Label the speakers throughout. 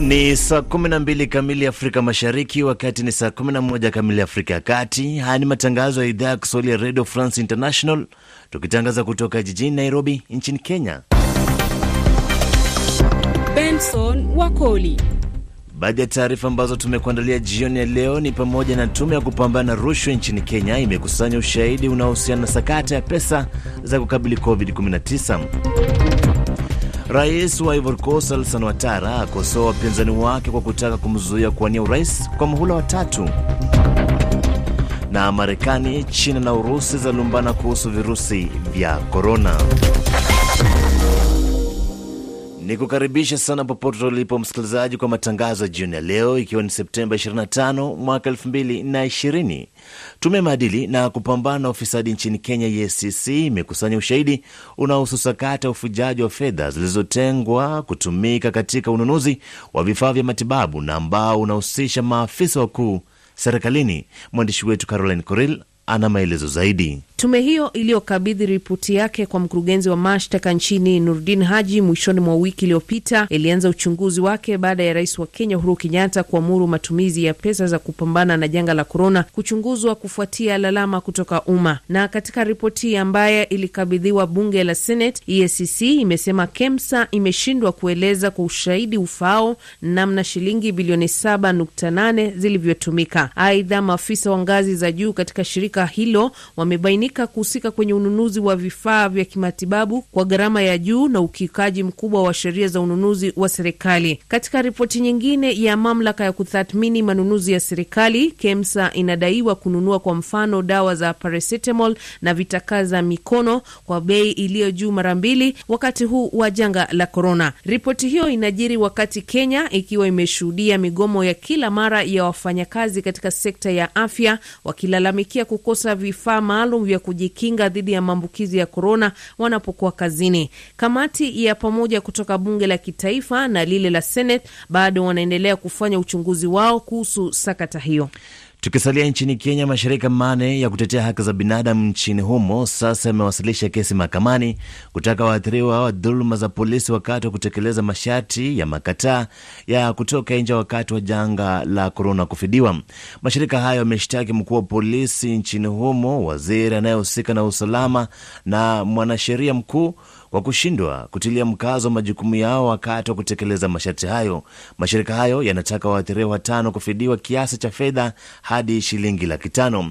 Speaker 1: Ni saa 12 kamili Afrika Mashariki, wakati ni saa 11 kamili Afrika ya Kati. Haya ni matangazo ya idhaa ya Kiswahili ya Radio France International, tukitangaza kutoka jijini Nairobi nchini Kenya.
Speaker 2: Benson Wakoli.
Speaker 1: Baadhi ya taarifa ambazo tumekuandalia jioni ya leo ni pamoja na tume ya kupambana na rushwa nchini Kenya imekusanya ushahidi unaohusiana na sakata ya pesa za kukabili COVID-19. Rais wa Ivory Coast Alassane Ouattara akosoa wapinzani wake kwa kutaka kumzuia kuwania urais kwa muhula wa tatu. Na Marekani, China na Urusi zalumbana kuhusu virusi vya korona. Ni kukaribisha sana popote ulipo msikilizaji, kwa matangazo ya jioni ya leo, ikiwa ni Septemba 25 mwaka 2020. Tume maadili na kupambana na ufisadi nchini Kenya, EACC, imekusanya ushahidi unaohusu sakata ya ufujaji wa fedha zilizotengwa kutumika katika ununuzi wa vifaa vya matibabu na ambao unahusisha maafisa wakuu serikalini. Mwandishi wetu Caroline Coril ana maelezo zaidi.
Speaker 3: Tume hiyo iliyokabidhi ripoti yake kwa mkurugenzi wa mashtaka nchini Nurdin Haji mwishoni mwa wiki iliyopita ilianza uchunguzi wake baada ya rais wa Kenya Uhuru Kenyatta kuamuru matumizi ya pesa za kupambana na janga la korona kuchunguzwa kufuatia lalama kutoka umma. Na katika ripoti ambaye ilikabidhiwa bunge la Senate, EACC imesema KEMSA imeshindwa kueleza kwa ushahidi ufaao namna shilingi bilioni 7.8 zilivyotumika. Aidha, maafisa wa ngazi za juu katika shirika hilo wamebaini kuhusika kwenye ununuzi wa vifaa vya kimatibabu kwa gharama ya juu na ukiukaji mkubwa wa sheria za ununuzi wa serikali. Katika ripoti nyingine ya mamlaka ya kutathmini manunuzi ya serikali, KEMSA inadaiwa kununua kwa mfano dawa za paracetamol na vitakaza mikono kwa bei iliyo juu mara mbili wakati huu wa janga la korona. Ripoti hiyo inajiri wakati Kenya ikiwa imeshuhudia migomo ya kila mara ya wafanyakazi katika sekta ya afya wakilalamikia kukosa vifaa maalum vya kujikinga dhidi ya maambukizi ya korona wanapokuwa kazini. Kamati ya pamoja kutoka bunge la kitaifa na lile la Senate bado wanaendelea kufanya uchunguzi wao kuhusu sakata hiyo.
Speaker 1: Tukisalia nchini Kenya, mashirika mane ya kutetea haki za binadamu nchini humo sasa yamewasilisha kesi mahakamani kutaka waathiriwa wa dhuluma za polisi wakati wa kutekeleza masharti ya makataa ya kutoka nje wakati wa janga la korona kufidiwa. Mashirika hayo yameshtaki mkuu wa polisi nchini humo, waziri anayehusika na usalama na mwanasheria mkuu kwa kushindwa kutilia mkazo majukumu yao wakati wa kutekeleza masharti hayo. Mashirika hayo yanataka waathiriwa watano kufidiwa kiasi cha fedha hadi shilingi laki tano.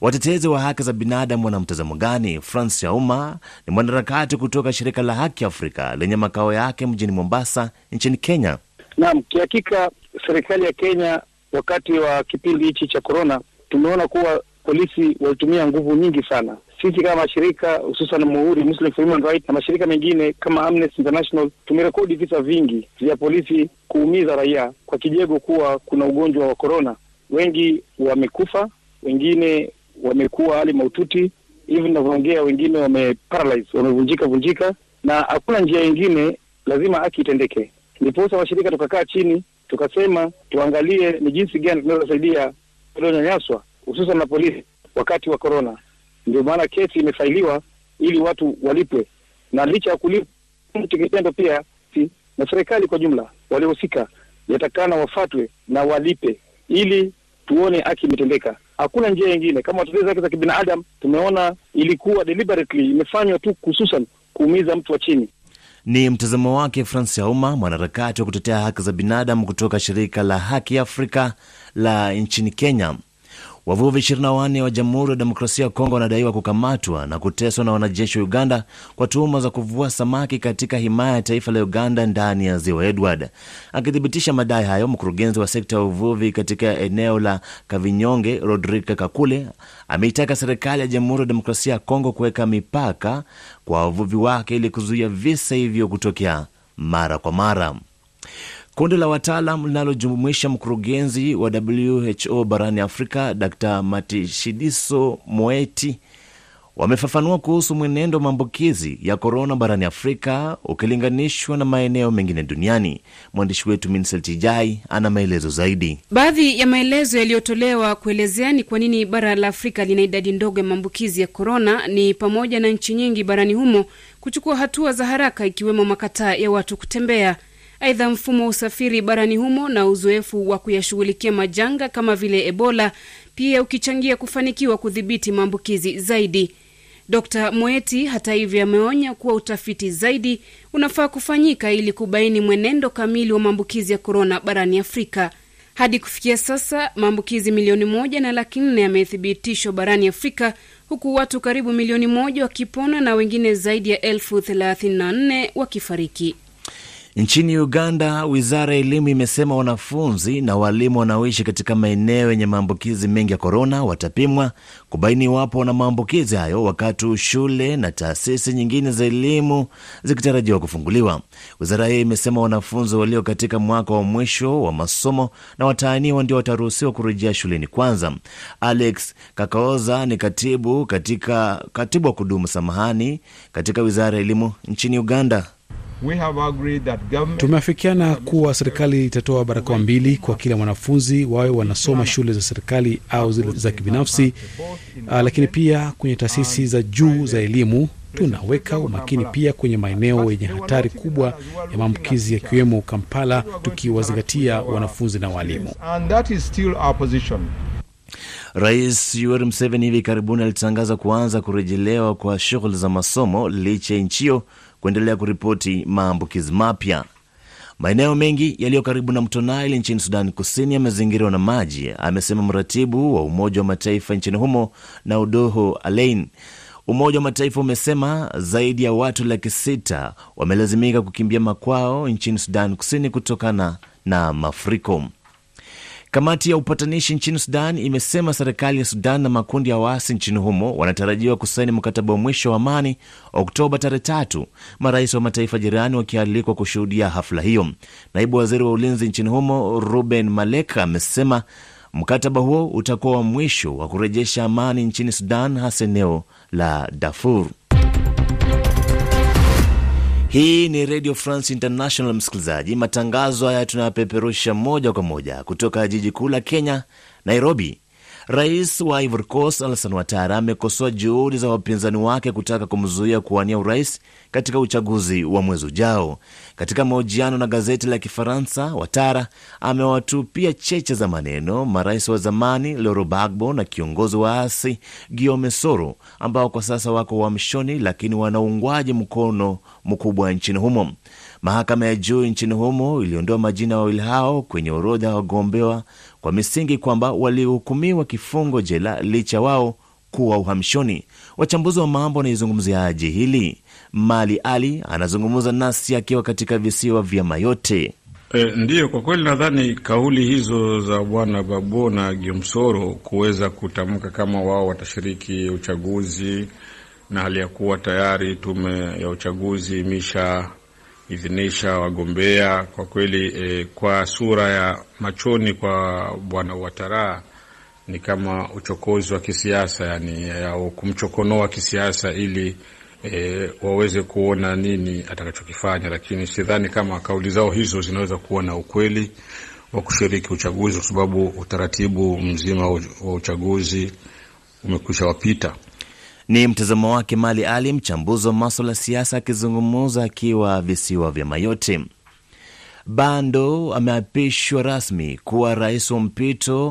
Speaker 1: Watetezi wa haki za binadamu wana mtazamo gani? Francis Auma ni mwanaharakati kutoka shirika la Haki Afrika lenye makao yake mjini Mombasa nchini Kenya.
Speaker 4: Naam, kihakika serikali ya Kenya wakati wa kipindi hichi cha korona, tumeona kuwa polisi walitumia nguvu nyingi sana sisi kama mashirika hususan Muhuri Muslim Human Rights na mashirika mengine kama Amnesty International tumerekodi visa vingi vya polisi kuumiza raia kwa kijego kuwa kuna ugonjwa wa korona. Wengi wamekufa, wengine wamekuwa hali maututi, hivi ninavyoongea, wengine wameparalyze, wamevunjika vunjika, na hakuna njia nyingine, lazima haki itendeke. Ndiposa washirika tukakaa chini tukasema tuangalie ni jinsi gani tunaweza saidia walionyanyaswa hususan na polisi wakati wa korona. Ndio maana kesi imefailiwa ili watu walipwe, na licha ya kulipwa kitendo pia si, na serikali kwa jumla waliohusika yatakana wafatwe na walipe, ili tuone haki imetendeka. Hakuna njia nyingine. Kama watetezi haki za kibinadamu, tumeona ilikuwa deliberately imefanywa tu, hususan kuumiza mtu wa chini.
Speaker 1: Ni mtazamo wake Francis Auma, mwanaharakati wa kutetea haki za binadamu kutoka shirika la Haki Afrika la nchini Kenya. Wavuvi 24 wa Jamhuri ya Demokrasia ya Kongo wanadaiwa kukamatwa na kuteswa na wanajeshi wa Uganda kwa tuhuma za kuvua samaki katika himaya ya taifa la Uganda ndani ya ziwa Edward. Akithibitisha madai hayo, mkurugenzi wa sekta ya uvuvi katika eneo la Kavinyonge, Rodrigue Kakule, ameitaka serikali ya Jamhuri ya Demokrasia ya Kongo kuweka mipaka kwa wavuvi wake ili kuzuia visa hivyo kutokea mara kwa mara. Kundi la wataalam linalojumuisha mkurugenzi wa WHO barani Afrika Dr Matshidiso Moeti wamefafanua kuhusu mwenendo wa maambukizi ya korona barani Afrika ukilinganishwa na maeneo mengine duniani. Mwandishi wetu Minsel Tijai ana maelezo zaidi.
Speaker 2: Baadhi ya maelezo yaliyotolewa kuelezea ni kwa nini bara la Afrika lina idadi ndogo ya maambukizi ya korona ni pamoja na nchi nyingi barani humo kuchukua hatua za haraka, ikiwemo makataa ya watu kutembea. Aidha, mfumo wa usafiri barani humo na uzoefu wa kuyashughulikia majanga kama vile Ebola pia ukichangia kufanikiwa kudhibiti maambukizi zaidi. Dr Moeti hata hivyo ameonya kuwa utafiti zaidi unafaa kufanyika ili kubaini mwenendo kamili wa maambukizi ya korona barani Afrika. Hadi kufikia sasa maambukizi milioni moja na laki nne yamethibitishwa barani Afrika, huku watu karibu milioni moja wakipona na wengine zaidi ya elfu thelathini na nne wakifariki.
Speaker 1: Nchini Uganda, wizara ya elimu imesema wanafunzi na walimu wanaoishi katika maeneo yenye maambukizi mengi ya korona watapimwa kubaini iwapo wana maambukizi hayo, wakati shule na taasisi nyingine za elimu zikitarajiwa kufunguliwa. Wizara hiyo imesema wanafunzi walio katika mwaka wa mwisho wa masomo na wataaniwa ndio wataruhusiwa kurejea shuleni kwanza. Alex Kakaoza ni katibu katika katibu wa kudumu samahani katika wizara ya elimu nchini Uganda.
Speaker 5: Tumeafikiana kuwa serikali itatoa barakoa mbili kwa kila mwanafunzi, wawe wanasoma shule za serikali au zile za kibinafsi. Uh, lakini pia kwenye taasisi za juu za elimu tunaweka umakini pia kwenye maeneo yenye hatari kubwa ya maambukizi yakiwemo Kampala, tukiwazingatia wanafunzi na waalimu.
Speaker 1: Rais Yoweri Museveni hivi karibuni alitangaza kuanza kurejelewa kwa shughuli za masomo licha ya nchi hiyo kuendelea kuripoti maambukizi mapya. Maeneo mengi yaliyo karibu na mto Nile nchini Sudani Kusini yamezingirwa na maji, amesema mratibu wa Umoja wa Mataifa nchini humo na Udoho Alain. Umoja wa Mataifa umesema zaidi ya watu laki sita wamelazimika kukimbia makwao nchini Sudani Kusini kutokana na mafuriko. Kamati ya upatanishi nchini Sudan imesema serikali ya Sudan na makundi ya waasi nchini humo wanatarajiwa kusaini mkataba wa mwisho wa amani Oktoba tarehe tatu, marais wa mataifa jirani wakialikwa kushuhudia hafla hiyo. Naibu waziri wa ulinzi nchini humo Ruben Malek amesema mkataba huo utakuwa wa mwisho wa kurejesha amani nchini Sudan, hasa eneo la Darfur. Hii ni Radio France International, msikilizaji. Matangazo haya tunayapeperusha moja kwa moja kutoka jiji kuu la Kenya, Nairobi. Rais wa Ivory Coast Alassane Ouattara amekosoa juhudi za wapinzani wake kutaka kumzuia kuwania urais katika uchaguzi wa mwezi ujao. Katika mahojiano na gazeti la Kifaransa, Ouattara amewatupia cheche za maneno marais wa zamani Laurent Gbagbo na kiongozi wa asi Guillaume Soro ambao kwa sasa wako uhamishoni, lakini wana uungwaji mkono mkubwa nchini humo. Mahakama ya juu nchini humo iliondoa majina ya wawili hao kwenye orodha ya wagombewa kwa misingi kwamba walihukumiwa kifungo jela licha wao kuwa uhamishoni. Wachambuzi wa mambo wanaizungumziaje hili? Mali Ali anazungumza nasi akiwa katika visiwa vya Mayotte.
Speaker 6: E, ndiyo, kwa kweli nadhani kauli hizo za bwana Babo na Giomsoro kuweza kutamka kama wao watashiriki uchaguzi na hali ya kuwa tayari tume ya uchaguzi imesha idhinisha wagombea kwa kweli e, kwa sura ya machoni kwa bwana Ouattara ni kama uchokozi wa kisiasa, yani au kumchokonoa kisiasa ili e, waweze kuona nini atakachokifanya, lakini sidhani kama kauli zao hizo zinaweza kuwa na ukweli wa kushiriki uchaguzi, kwa sababu utaratibu mzima wa uchaguzi umekwisha wapita.
Speaker 1: Ni mtazamo wake Mali Ali, mchambuzi wa maswala ya siasa, akizungumza akiwa visiwa vya Mayotte. Bando ameapishwa rasmi kuwa rais wa mpito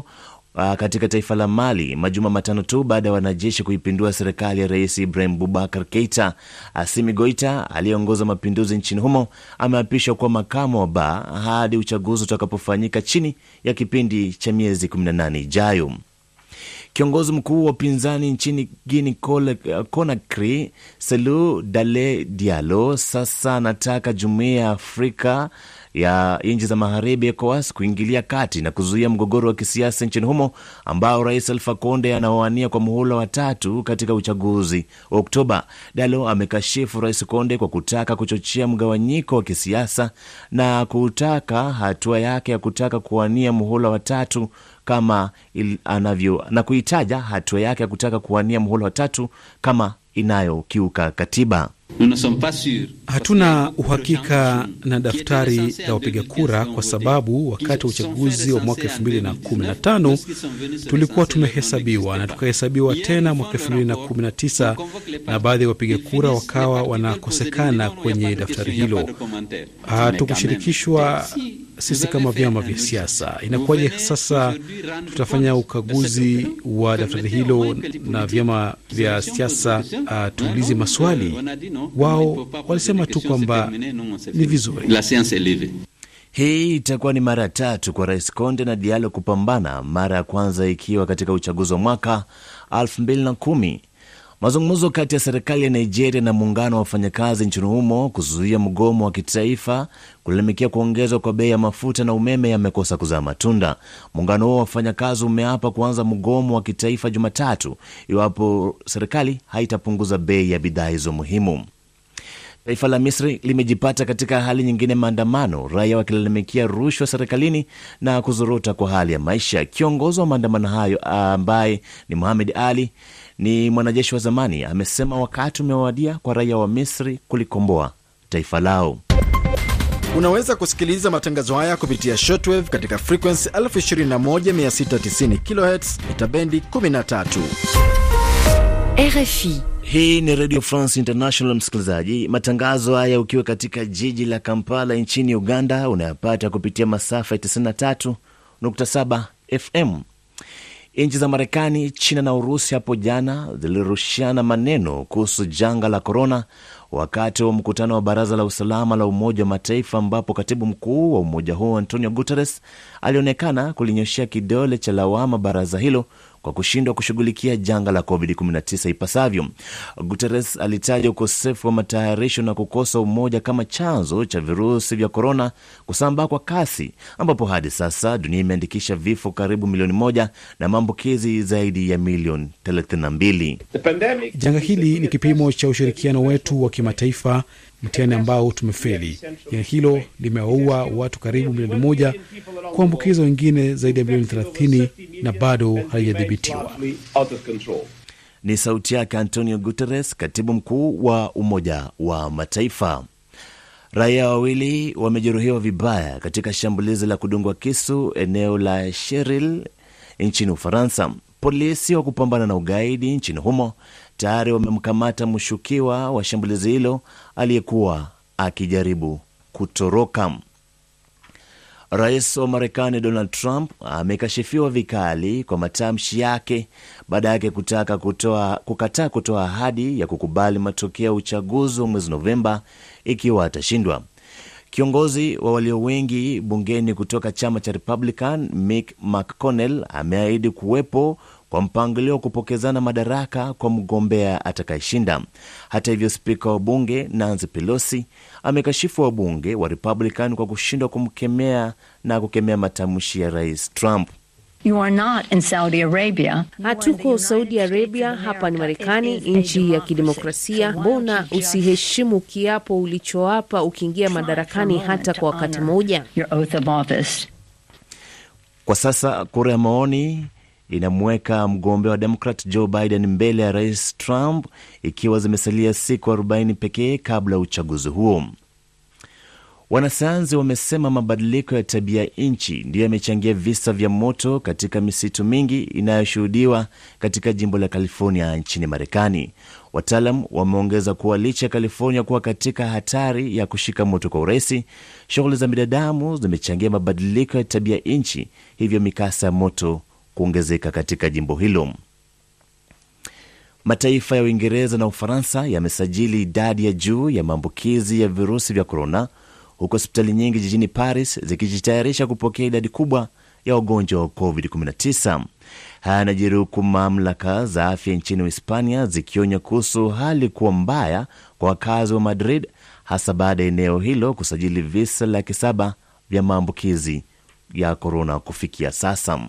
Speaker 1: uh, katika taifa la Mali majuma matano tu baada ya wanajeshi kuipindua serikali ya rais Ibrahim Bubakar Keita. Asimi Goita aliyeongoza mapinduzi nchini humo ameapishwa kuwa makamu wa Ba hadi uchaguzi utakapofanyika chini ya kipindi cha miezi 18 ijayo. Kiongozi mkuu wa upinzani nchini Guini Conakry, Selu Dale Dialo, sasa anataka jumuiya ya Afrika ya nchi za magharibi ECOWAS kuingilia kati na kuzuia mgogoro wa kisiasa nchini humo ambao rais Alfa Conde anawania kwa muhula wa tatu katika uchaguzi wa Oktoba. Dalo amekashifu rais Conde kwa kutaka kuchochea mgawanyiko wa kisiasa na kutaka hatua yake ya kutaka kuwania muhula wa tatu kama il, anavyo na kuitaja hatua yake ya kutaka kuwania muhula wa tatu kama inayokiuka katiba.
Speaker 5: Hatuna uhakika na daftari la wapiga kura kwa sababu wakati wa uchaguzi wa mwaka 2015 tulikuwa tumehesabiwa na tukahesabiwa tena mwaka 2019 na baadhi ya wapiga kura wakawa wanakosekana kwenye daftari hilo. Hatukushirikishwa sisi kama vyama vya siasa. Inakuwaje sasa tutafanya ukaguzi wa daftari hilo na vyama vya siasa uh, tuulize maswali? Wao walisema tu kwamba ni vizuri.
Speaker 1: Hii itakuwa ni mara ya tatu kwa Rais Konde na Diallo kupambana, mara ya kwanza ikiwa katika uchaguzi wa mwaka 2010. Mazungumzo kati ya serikali ya Nigeria na muungano wa wafanyakazi nchini humo kuzuia mgomo wa kitaifa kulalamikia kuongezwa kwa bei ya mafuta na umeme yamekosa kuzaa matunda. Muungano huo wa wafanyakazi umeapa kuanza mgomo wa kitaifa Jumatatu iwapo serikali haitapunguza bei ya bidhaa hizo muhimu. Taifa la Misri limejipata katika hali nyingine, maandamano, raia wakilalamikia rushwa serikalini na kuzorota kwa hali ya maisha. Kiongozi wa maandamano hayo ambaye ni Muhamed Ali ni mwanajeshi wa zamani amesema wakati umewadia kwa raia wa Misri kulikomboa taifa lao.
Speaker 7: Unaweza kusikiliza matangazo haya kupitia shortwave katika frequency 21690 kHz mita bendi 13.
Speaker 8: RFI.
Speaker 1: Hii ni Radio France International, msikilizaji. Matangazo haya ukiwa katika jiji la Kampala nchini Uganda unayapata kupitia masafa ya 93.7 FM. Nchi za Marekani, China na Urusi hapo jana zilirushiana maneno kuhusu janga la korona wakati wa mkutano wa Baraza la Usalama la Umoja wa Mataifa, ambapo katibu mkuu wa umoja huo Antonio Guterres alionekana kulinyoshea kidole cha lawama baraza hilo kwa kushindwa kushughulikia janga la COVID-19 ipasavyo. Guterres alitaja ukosefu wa matayarisho na kukosa umoja kama chanzo cha virusi vya korona kusambaa kwa kasi, ambapo hadi sasa dunia imeandikisha vifo karibu milioni moja na maambukizi zaidi ya milioni 32.
Speaker 5: Janga hili ni kipimo cha ushirikiano wetu wa kimataifa, mtihani ambao tumefeli. Hilo limewaua watu karibu milioni moja, kuambukiza wengine zaidi ya milioni 30 na bado halijadhibitiwa.
Speaker 1: Ni sauti yake Antonio Guterres, katibu mkuu wa Umoja wa Mataifa. Raia wawili wamejeruhiwa vibaya katika shambulizi la kudungwa kisu eneo la Sheril nchini Ufaransa. Polisi wa kupambana na ugaidi nchini humo tayari wamemkamata mshukiwa wa shambulizi hilo aliyekuwa akijaribu kutoroka. Rais wa Marekani Donald Trump amekashifiwa vikali kwa matamshi yake baada yake kutaka kutoa, kukataa kutoa ahadi ya kukubali matokeo ya uchaguzi wa mwezi Novemba ikiwa atashindwa. Kiongozi wa walio wengi bungeni kutoka chama cha Republican Mick McConnell ameahidi kuwepo kwa mpangilio wa kupokezana madaraka kwa mgombea atakayeshinda. Hata hivyo, spika wa bunge Nancy Pelosi amekashifu wabunge wa Republican kwa kushindwa kumkemea na kukemea matamshi ya rais Trump.
Speaker 8: You are not in Saudi Arabia.
Speaker 3: Hatuko Saudi Arabia, hapa ni Marekani, nchi ya kidemokrasia. Mbona usiheshimu kiapo ulichoapa ukiingia madarakani hata kwa wakati mmoja?
Speaker 8: Your oath of office.
Speaker 1: Kwa sasa kura ya maoni inamweka mgombea wa Demokrat Joe Biden mbele ya rais Trump, ikiwa zimesalia siku 40 pekee kabla ya uchaguzi huo. Wanasayansi wamesema mabadiliko ya tabia nchi ndiyo yamechangia visa vya moto katika misitu mingi inayoshuhudiwa katika jimbo la California nchini Marekani. Wataalam wameongeza kuwa licha ya California kuwa katika hatari ya kushika moto kwa urahisi, shughuli za binadamu zimechangia mabadiliko ya tabia nchi, hivyo mikasa ya moto kuongezeka katika jimbo hilo. Mataifa ya Uingereza na Ufaransa yamesajili idadi ya juu ya maambukizi ya virusi vya korona, huku hospitali nyingi jijini Paris zikijitayarisha kupokea idadi kubwa ya wagonjwa wa COVID-19. Haya yanajiri huku mamlaka za afya nchini Uhispania zikionya kuhusu hali kuwa mbaya kwa wakazi wa Madrid, hasa baada ya eneo hilo kusajili visa laki saba vya maambukizi ya korona kufikia sasa.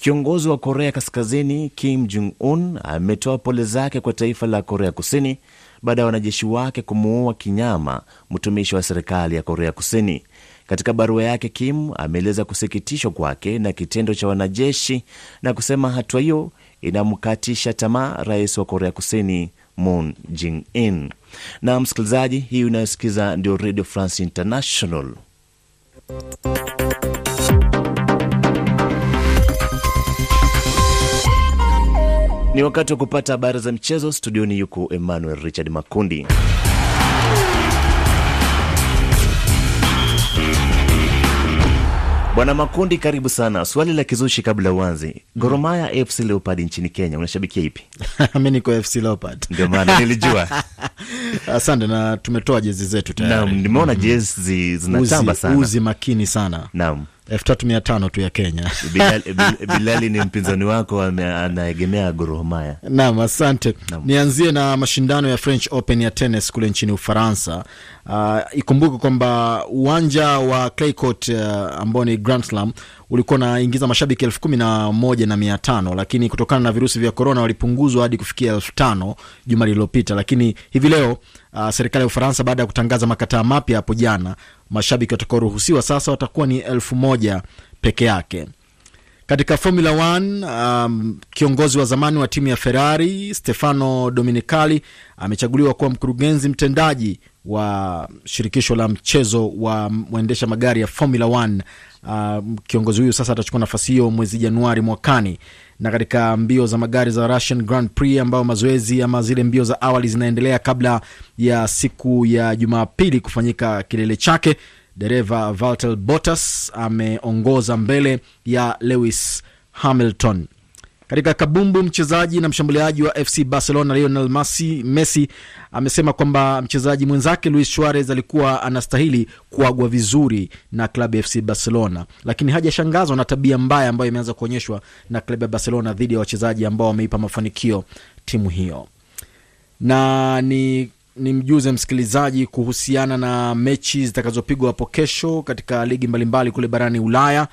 Speaker 1: Kiongozi wa Korea Kaskazini Kim Jong Un ametoa pole zake kwa taifa la Korea Kusini baada ya wanajeshi wake kumuua kinyama mtumishi wa serikali ya Korea Kusini. Katika barua yake, Kim ameeleza kusikitishwa kwake na kitendo cha wanajeshi na kusema hatua hiyo inamkatisha tamaa rais wa Korea Kusini Moon Jae-in. Na msikilizaji, hii unayosikiza ndio Radio France International. Ni wakati wa kupata habari za mchezo. Studioni yuko Emmanuel Richard Makundi. Bwana Makundi, karibu sana. Swali la kizushi kabla uanze, Gor Mahia FC Leopard nchini Kenya, unashabikia ipi?
Speaker 7: mi niko FC Leopard.
Speaker 1: Ndio maana nilijua.
Speaker 7: Asante, na tumetoa jezi zetu tayari.
Speaker 1: Naam, nimeona jezi zinatamba sana.
Speaker 7: uzi makini sana
Speaker 1: Naam.
Speaker 7: elfu tatu mia tano tu ya Kenya.
Speaker 1: Bilali, Bilali ni mpinzani wako, anaegemea Gor Mahia.
Speaker 7: Naam, asante. Nianzie na mashindano ya French Open ya tennis kule nchini Ufaransa. Uh, ikumbuke kwamba uwanja wa Clay Court uh, ambao ni Grand Slam ulikuwa unaingiza mashabiki elfu kumi na moja na mia tano lakini kutokana na virusi vya korona walipunguzwa hadi kufikia elfu tano juma lililopita. Lakini hivi leo uh, serikali ya Ufaransa baada ya kutangaza makataa mapya hapo jana, mashabiki watakaoruhusiwa sasa watakuwa ni elfu moja peke yake. Katika Formula 1 um, kiongozi wa zamani wa timu ya Ferrari Stefano Dominicali amechaguliwa kuwa mkurugenzi mtendaji wa shirikisho la mchezo wa mwendesha magari ya Formula 1. Um, kiongozi huyu sasa atachukua nafasi hiyo mwezi Januari mwakani. Na katika mbio za magari za Russian Grand Prix ambayo mazoezi ama zile mbio za awali zinaendelea kabla ya siku ya Jumapili kufanyika kilele chake dereva Valtteri Bottas ameongoza mbele ya Lewis Hamilton. Katika kabumbu, mchezaji na mshambuliaji wa FC Barcelona Lionel Messi, Messi amesema kwamba mchezaji mwenzake Luis Suarez alikuwa anastahili kuagwa vizuri na klabu ya FC Barcelona, lakini hajashangazwa na tabia mbaya ambayo imeanza kuonyeshwa na klabu ya Barcelona dhidi ya wachezaji ambao wameipa mafanikio timu hiyo na ni ni mjuze msikilizaji kuhusiana na mechi zitakazopigwa hapo kesho katika ligi mbalimbali kule barani Ulaya.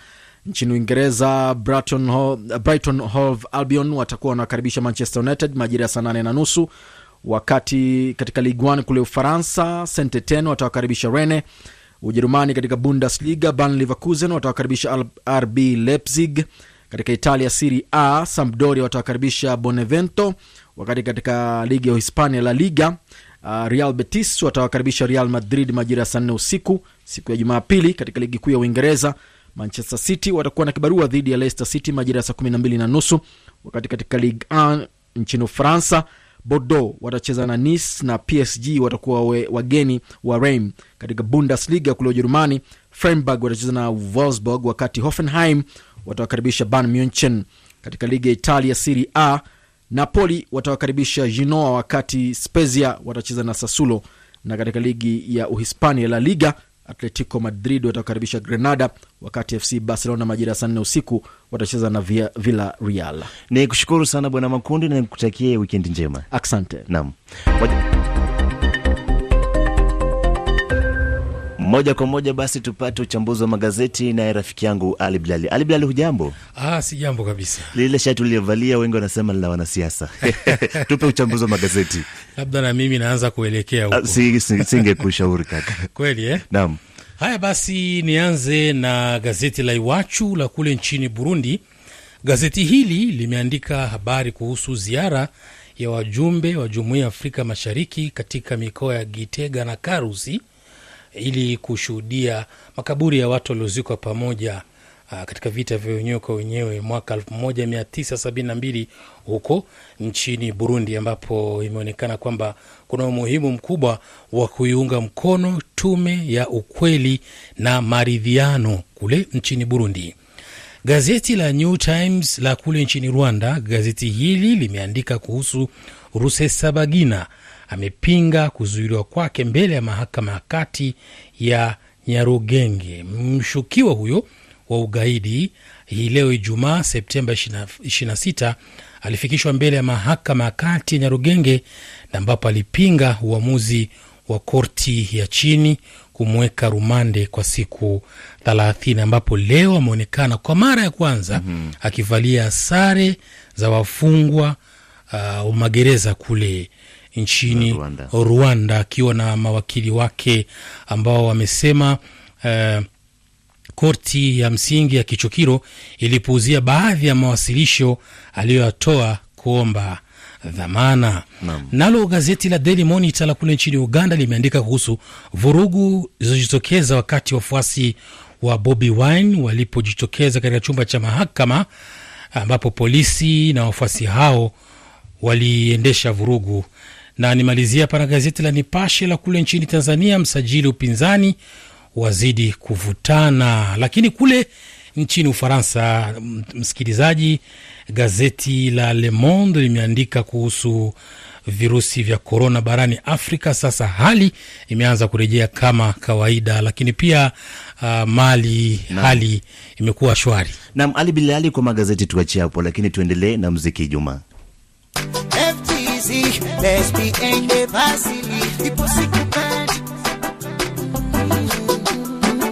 Speaker 7: Nchini Uingereza, Brighton Hove, Albion watakuwa wanakaribisha Manchester United majira ya saa nane na nusu wakati katika Ligue 1 kule Ufaransa, Saint Etienne watawakaribisha Rennes. Ujerumani katika Bundesliga, Bayer Leverkusen watawakaribisha RB Leipzig. Katika Italia Serie A, Sampdoria watawakaribisha Bonevento, wakati katika ligi ya Uhispania La Liga uh, Real Betis watawakaribisha Real Madrid majira ya saa nne usiku siku ya Jumapili. Katika ligi kuu ya Uingereza, Manchester City watakuwa na kibarua dhidi ya Leicester City majira ya saa kumi na mbili na nusu wakati katika Ligue 1 nchini Ufaransa Bordeaux watacheza na Nice na PSG watakuwa we, wageni wa Reims. Katika Bundesliga kule Ujerumani, Freiburg watacheza na Wolfsburg, wakati Hoffenheim watawakaribisha Bayern Munchen. Katika ligi ya Italia Serie A, Napoli watawakaribisha Genoa, wakati Spezia watacheza na Sassuolo, na katika ligi ya Uhispania La Liga, Atletico Madrid watakaribisha Granada, wakati FC Barcelona majira ya saa nne usiku watacheza na Villa Real.
Speaker 1: Ni kushukuru sana Bwana Makundi na nikutakie wikendi njema.
Speaker 7: Asante.
Speaker 1: Naam. Moja... kwa moja basi tupate uchambuzi wa magazeti naye rafiki yangu Ali Bilali. Ali Bilali, hujambo?
Speaker 9: Ah, si jambo kabisa.
Speaker 1: Lile shati uliovalia wengi wanasema ni la wanasiasa. Tupe uchambuzi wa magazeti.
Speaker 9: Labda na mimi naanza kuelekea huko.
Speaker 1: si- si- Singekushauri kaka.
Speaker 9: Kweli eh?
Speaker 1: Naam.
Speaker 9: Haya basi, nianze na gazeti la Iwachu la kule nchini Burundi. Gazeti hili limeandika habari kuhusu ziara ya wajumbe wa Jumuiya ya Afrika Mashariki katika mikoa ya Gitega na Karusi ili kushuhudia makaburi ya watu waliozikwa pamoja uh, katika vita vya wenyewe kwa wenyewe mwaka 1972 huko nchini Burundi, ambapo imeonekana kwamba kuna umuhimu mkubwa wa kuiunga mkono tume ya ukweli na maridhiano kule nchini Burundi. Gazeti la New Times la kule nchini Rwanda, gazeti hili limeandika kuhusu Rusesabagina amepinga kuzuiliwa kwake mbele ya mahakama ya kati ya Nyarugenge. Mshukiwa huyo wa ugaidi hii leo Ijumaa Septemba 26 alifikishwa mbele ya mahakama ya kati ya Nyarugenge na ambapo alipinga uamuzi wa korti ya chini kumweka rumande kwa siku thelathini ambapo leo ameonekana kwa mara ya kwanza mm-hmm. akivalia sare za wafungwa uh, magereza kule nchini
Speaker 1: Rwanda.
Speaker 9: Rwanda akiwa na mawakili wake ambao wamesema uh, korti ya msingi ya Kichukiro ilipuuzia baadhi ya mawasilisho aliyoyatoa kuomba dhamana. Nalo gazeti la Daily Monitor la kule nchini Uganda limeandika kuhusu vurugu zilizojitokeza wakati wafuasi wa Bobi Wine walipojitokeza katika chumba cha mahakama ambapo polisi na wafuasi hao waliendesha vurugu. Na nimalizia hapa na gazeti la Nipashe la kule nchini Tanzania, msajili upinzani wazidi kuvutana. Lakini kule nchini Ufaransa, msikilizaji, gazeti la Le Monde limeandika kuhusu virusi vya korona barani Afrika. Sasa hali imeanza kurejea kama kawaida, lakini pia uh, Mali hali imekuwa shwari.
Speaker 1: Naam, Ali Bilali kwa magazeti tuachie hapo, lakini tuendelee na mziki Juma.
Speaker 10: FTZ, lesbian devasili, ipo siku kati.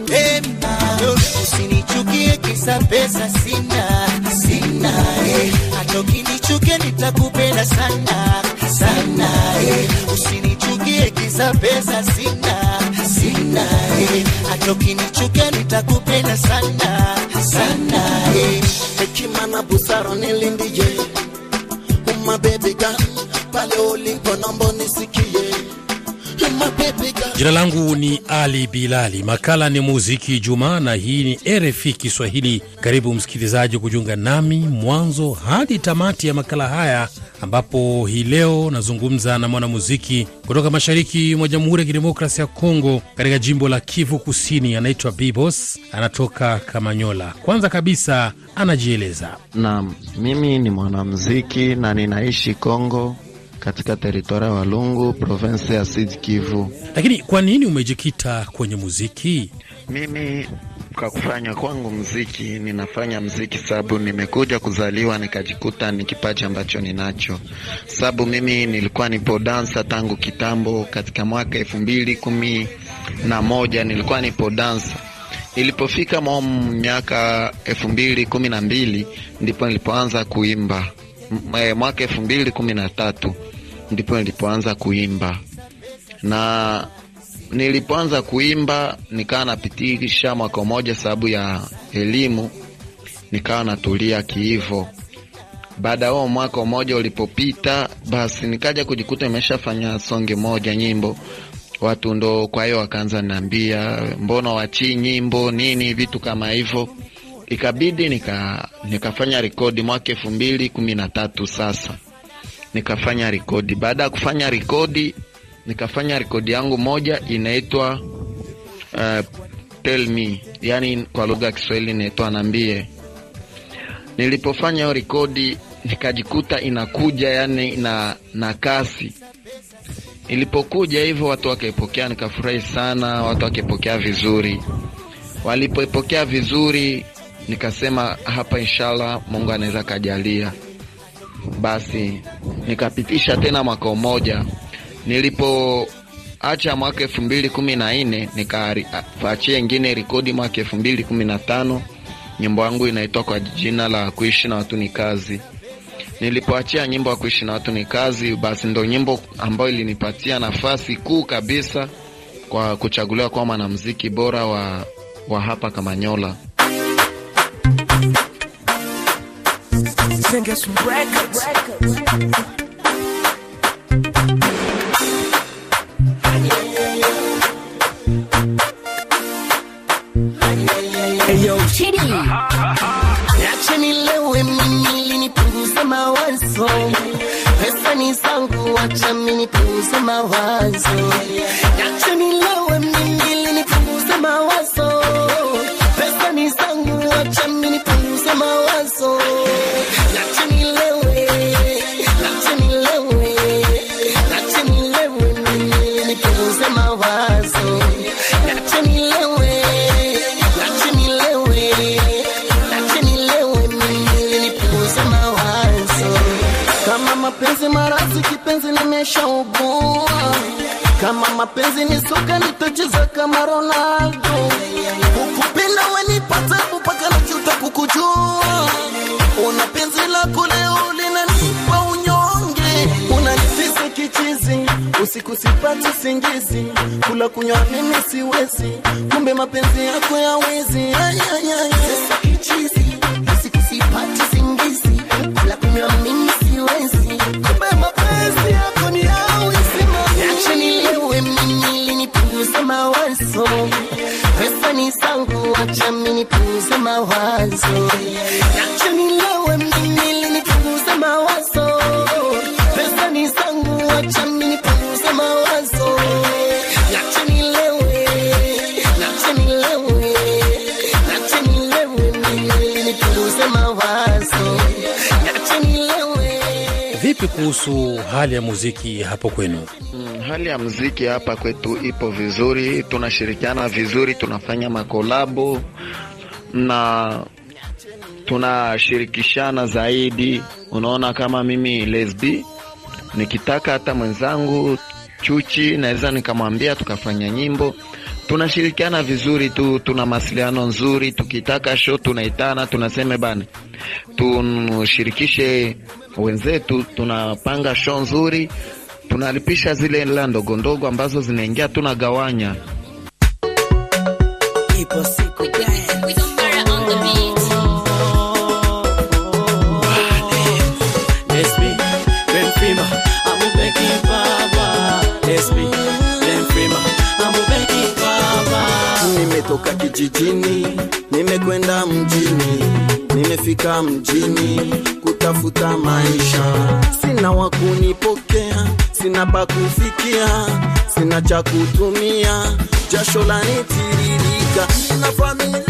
Speaker 10: Baby, bado usinichukie kisa pesa sina, sina eh. Hata ukinichukia nitakupenda sana, sana eh. Usinichukie kisa pesa sina, sina eh. Hata ukinichukia nitakupenda sana, sana eh. Hekima na busara nilindije
Speaker 9: Jina langu ni Ali Bilali, makala ni muziki Jumaa na hii ni RFI Kiswahili. Karibu msikilizaji kujiunga nami mwanzo hadi tamati ya makala haya, ambapo hii leo nazungumza na mwanamuziki kutoka mashariki mwa Jamhuri ya Kidemokrasia ya Kongo, katika jimbo la Kivu Kusini. Anaitwa Bibos, anatoka Kamanyola. Kwanza kabisa anajieleza.
Speaker 11: Naam, mimi ni mwanamuziki na ninaishi Kongo katika teritoria Walungu, province ya Sud Kivu.
Speaker 9: Lakini kwa nini umejikita kwenye muziki?
Speaker 11: Mimi kwa kufanya kwangu mziki, ninafanya mziki sababu nimekuja kuzaliwa nikajikuta ni kipaji ambacho ninacho, sababu mimi nilikuwa nipo dansa tangu kitambo. Katika mwaka elfu mbili kumi na moja nilikuwa nipo dansa. Ilipofika mwa miaka elfu mbili kumi na mbili ndipo nilipoanza kuimba. M- eh, Mwaka elfu mbili kumi na tatu ndipo nilipoanza kuimba na nilipoanza kuimba nikawa napitisha mwaka mmoja sababu ya elimu, nikawa natulia kiivo. Baada ya huo mwaka mmoja ulipopita, basi nikaja kujikuta nimeshafanya songe moja nyimbo, watu ndo kwa hiyo wakaanza niambia, mbona wachii nyimbo nini, vitu kama hivyo. Ikabidi nika nikafanya rekodi mwaka elfu mbili kumi na tatu sasa nikafanya rekodi. Baada ya kufanya rekodi nikafanya rekodi yangu moja inaitwa uh, tell me, yani kwa lugha ya Kiswahili inaitwa nambie. Nilipofanya hiyo rekodi nikajikuta inakuja yani na, na kasi. Ilipokuja hivyo watu wakaipokea, nikafurahi sana, watu wakaipokea vizuri. Walipoipokea vizuri, nikasema hapa, inshallah Mungu anaweza kajalia. Basi nikapitisha tena mwaka mmoja nilipoacha mwaka elfu mbili kumi na nne nikaachia ingine rekodi mwaka elfu mbili kumi na tano nyimbo yangu inaitwa kwa jina la kuishi na watu ni kazi. Nilipoachia nyimbo ya kuishi na watu ni kazi, basi ndo nyimbo ambayo ilinipatia nafasi kuu kabisa kwa kuchaguliwa kuwa mwanamuziki bora wa, wa hapa Kamanyola.
Speaker 10: Sing us some records. Eyo, niache nilewe mimi ili nipunguze mawazo. Pesa ni zangu, acha mimi nipunguze mawazo. Niache nilewe mimi ili nipunguze mawazo. Pesa ni zangu, acha mimi nipunguze mawazo. Kipenzi nimeshaugua. Kama mapenzi ni soka, nitacheza kama Ronaldo. Ukupenda wanipata mpaka najuta kukujua. Una penzi lako leo linanipa unyonge, unanitesa kichizi, usiku sipati singizi, kula kunywa mimi siwezi, kumbe mapenzi yako ya wizi. Kichizi, usiku sipati singizi, kula kunywa mimi siwezi, kumbe
Speaker 12: ni zangu, acha mimi nipunguze mawazo. acha nilewe mimi ili nipunguze mawazo. Pesa ni zangu, acha mimi nipunguze mawazo. Mawazo.
Speaker 9: Vipi kuhusu hali ya muziki hapo kwenu?
Speaker 11: Hali ya muziki hapa kwetu ipo vizuri, tunashirikiana vizuri, tunafanya makolabo na tunashirikishana zaidi. Unaona, kama mimi Lesbi nikitaka hata mwenzangu Chuchi naweza nikamwambia tukafanya nyimbo, tunashirikiana vizuri tu, tuna mawasiliano nzuri. Tukitaka show tunaitana, tunasema bana, tushirikishe wenzetu, tunapanga show nzuri, tunalipisha zile hela ndogo ndogo ambazo zinaingia, tunagawanya.
Speaker 12: Ipo siku
Speaker 13: Nimetoka kijijini, nimekwenda mjini, nimefika mjini kutafuta maisha. Sina wa kunipokea, sina pa kufikia, sina cha kutumia, jasho lanitiririka. Nina familia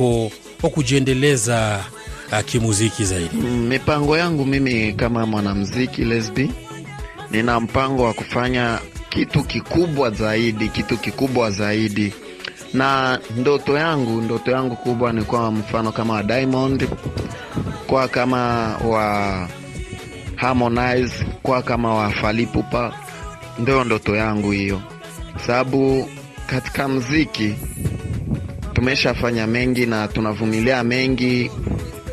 Speaker 13: wako
Speaker 9: wa kujiendeleza uh, kimuziki zaidi?
Speaker 11: Mipango yangu mimi kama mwanamuziki Lesbi, nina mpango wa kufanya kitu kikubwa zaidi, kitu kikubwa zaidi, na ndoto yangu, ndoto yangu kubwa ni kwa mfano kama wa Diamond, kwa kama wa Harmonize, kwa kama wa Fally Ipupa, ndio ndoto yangu hiyo, sababu katika mziki tumeshafanya mengi na tunavumilia mengi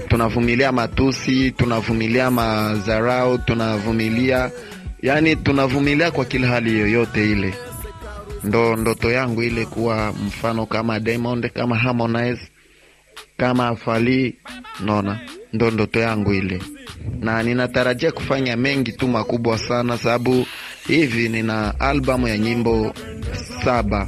Speaker 11: tunavumilia matusi, tunavumilia madharau, tunavumilia yani, tunavumilia kwa kila hali yoyote ile. Ndo ndoto yangu ile kuwa mfano kama Diamond, kama Harmonize, kama Fally, naona ndo ndoto yangu ile, na ninatarajia kufanya mengi tu makubwa sana, sababu hivi nina albamu ya nyimbo saba.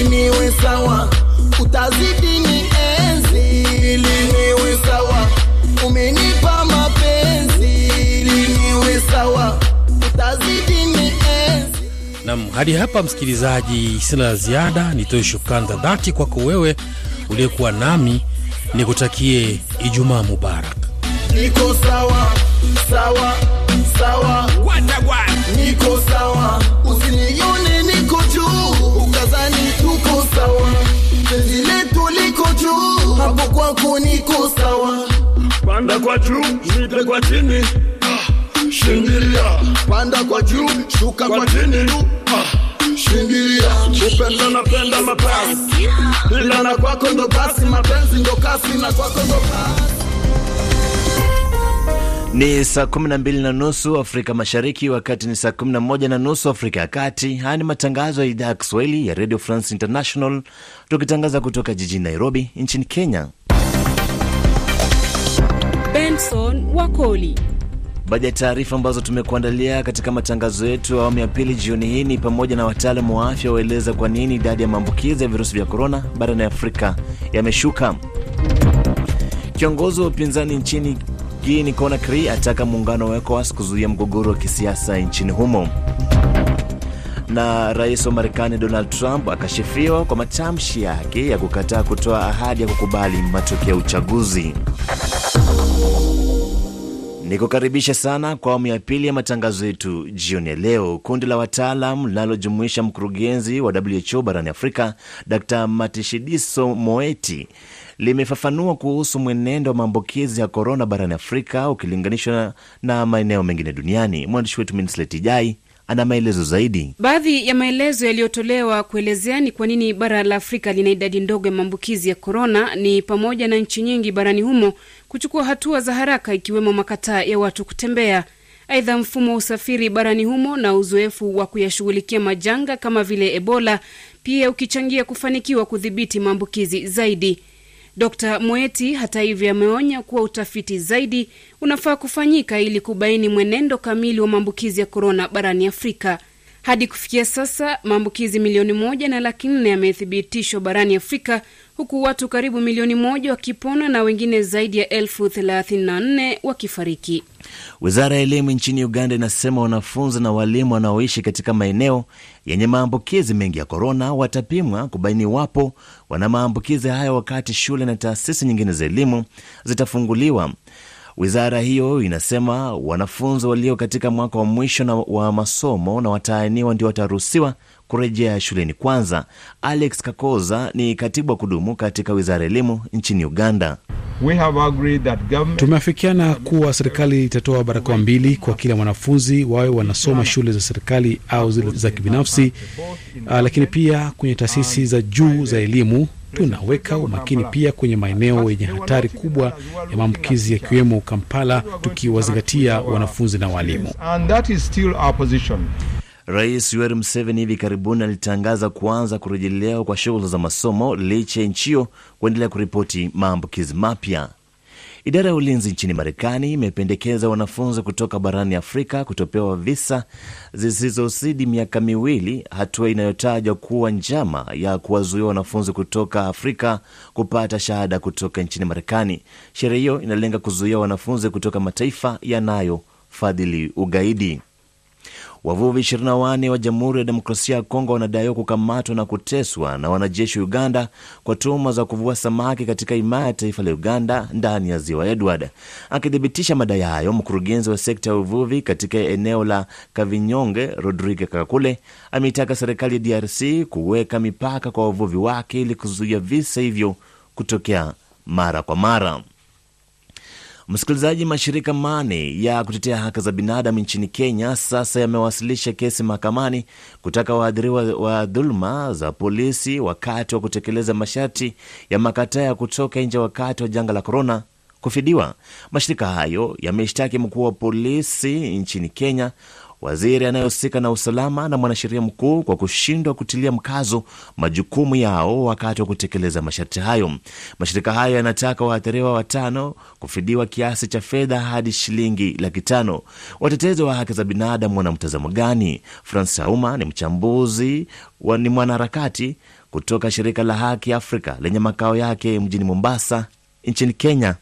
Speaker 13: ili niwe sawa, utazidi ni enzi ili niwe sawa. Umenipa mapenzi ili niwe sawa, utazidi ni enzi.
Speaker 9: Nam, hadi hapa msikilizaji, sina la ziada. Nitoe shukrani za dhati kwako wewe uliyekuwa nami, nikutakie Ijumaa mubarak.
Speaker 13: Niko sawa sawa sawa, niko sawa, usinione kwako niko sawa
Speaker 14: panda kwa juu shuka kwa chini. Ah, shindilia panda kwa juu shuka kwa chini. Ah, shindilia upenda napenda mapenzi. Ila na kwako ndo basi mapenzi ndo kasi na kwako ndo basi.
Speaker 1: Ni saa 12 na nusu Afrika Mashariki, wakati ni saa 11 na nusu Afrika ya Kati. Haya ni matangazo ya idhaa ya Kiswahili ya Radio France International, tukitangaza kutoka jijini Nairobi nchini Kenya.
Speaker 2: Benson Wakoli.
Speaker 1: Baadhi ya taarifa ambazo tumekuandalia katika matangazo yetu ya awamu ya pili jioni hii ni pamoja na wataalamu wa afya waeleza kwa nini idadi ya maambukizi ya virusi vya korona barani Afrika yameshuka. Kiongozi wa upinzani nchini Guinea Conakry ataka muungano wa ECOWAS kuzuia mgogoro wa kisiasa nchini humo. Na rais wa Marekani Donald Trump akashifiwa kwa matamshi yake ya kukataa kutoa ahadi ya kukubali matokeo ya uchaguzi. Ni kukaribisha sana kwa awamu ya pili ya matangazo yetu jioni ya leo. Kundi la wataalam linalojumuisha mkurugenzi wa WHO barani Afrika Dr Matshidiso Moeti limefafanua kuhusu mwenendo wa maambukizi ya korona barani Afrika ukilinganishwa na maeneo mengine duniani. Mwandishi wetu Minslet Ijai ana maelezo zaidi.
Speaker 2: Baadhi ya maelezo yaliyotolewa kuelezea ni kwa nini bara la Afrika lina idadi ndogo ya maambukizi ya korona ni pamoja na nchi nyingi barani humo kuchukua hatua za haraka ikiwemo makataa ya watu kutembea. Aidha, mfumo wa usafiri barani humo na uzoefu wa kuyashughulikia majanga kama vile Ebola pia ukichangia kufanikiwa kudhibiti maambukizi zaidi. Dr Moeti hata hivyo ameonya kuwa utafiti zaidi unafaa kufanyika ili kubaini mwenendo kamili wa maambukizi ya korona barani Afrika. Hadi kufikia sasa maambukizi milioni moja na laki nne yamethibitishwa barani Afrika, huku watu karibu milioni moja wakipona na wengine zaidi ya elfu thelathini na nne wakifariki.
Speaker 1: Wizara ya elimu nchini Uganda inasema wanafunzi na walimu wanaoishi katika maeneo yenye maambukizi mengi ya korona watapimwa kubaini iwapo wana maambukizi hayo wakati shule na taasisi nyingine za elimu zitafunguliwa. Wizara hiyo inasema wanafunzi walio katika mwaka wa mwisho na wa masomo na wataaniwa ndio wataruhusiwa kurejea shuleni kwanza. Alex Kakoza ni katibu wa kudumu katika wizara ya elimu nchini Uganda.
Speaker 15: We have agreed that government...
Speaker 5: Tumeafikiana kuwa serikali itatoa barakoa mbili kwa kila mwanafunzi, wawe wanasoma shule za serikali au zile za kibinafsi. Uh, lakini pia kwenye taasisi za juu za elimu tunaweka umakini pia kwenye maeneo yenye hatari kubwa ya maambukizi yakiwemo Kampala, tukiwazingatia wanafunzi na walimu.
Speaker 1: Rais Yoweri Museveni hivi karibuni alitangaza kuanza kurejelewa kwa shughuli za masomo licha ya nchi hiyo kuendelea kuripoti maambukizi mapya. Idara ya ulinzi nchini Marekani imependekeza wanafunzi kutoka barani Afrika kutopewa visa zisizozidi miaka miwili, hatua inayotajwa kuwa njama ya kuwazuia wanafunzi kutoka Afrika kupata shahada kutoka nchini Marekani. Sheria hiyo inalenga kuzuia wanafunzi kutoka mataifa yanayofadhili ugaidi. Wavuvi 24 wa Jamhuri ya Demokrasia ya Kongo wanadaiwa kukamatwa na kuteswa na wanajeshi wa Uganda kwa tuhuma za kuvua samaki katika himaya ya taifa la Uganda ndani ya ziwa Edward. Akithibitisha madai hayo, mkurugenzi wa sekta ya uvuvi katika eneo la Kavinyonge, Rodrigue Kakule, ameitaka serikali ya DRC kuweka mipaka kwa wavuvi wake ili kuzuia visa hivyo kutokea mara kwa mara. Msikilizaji, mashirika mane ya kutetea haki za binadamu nchini Kenya sasa yamewasilisha kesi mahakamani kutaka waadhiriwa wa dhuluma za polisi wakati wa kutekeleza masharti ya makataa ya kutoka nje wakati wa janga la korona kufidiwa. Mashirika hayo yameshtaki mkuu wa polisi nchini Kenya, waziri anayehusika na usalama na mwanasheria mkuu kwa kushindwa kutilia mkazo majukumu yao wakati wa kutekeleza masharti hayo. Mashirika hayo yanataka waathiriwa watano kufidiwa kiasi cha fedha hadi shilingi laki tano. Watetezi wa haki za binadamu wana mtazamo gani? Francis Auma ni mchambuzi wa, ni mwanaharakati kutoka shirika la Haki Afrika lenye makao yake mjini Mombasa nchini Kenya.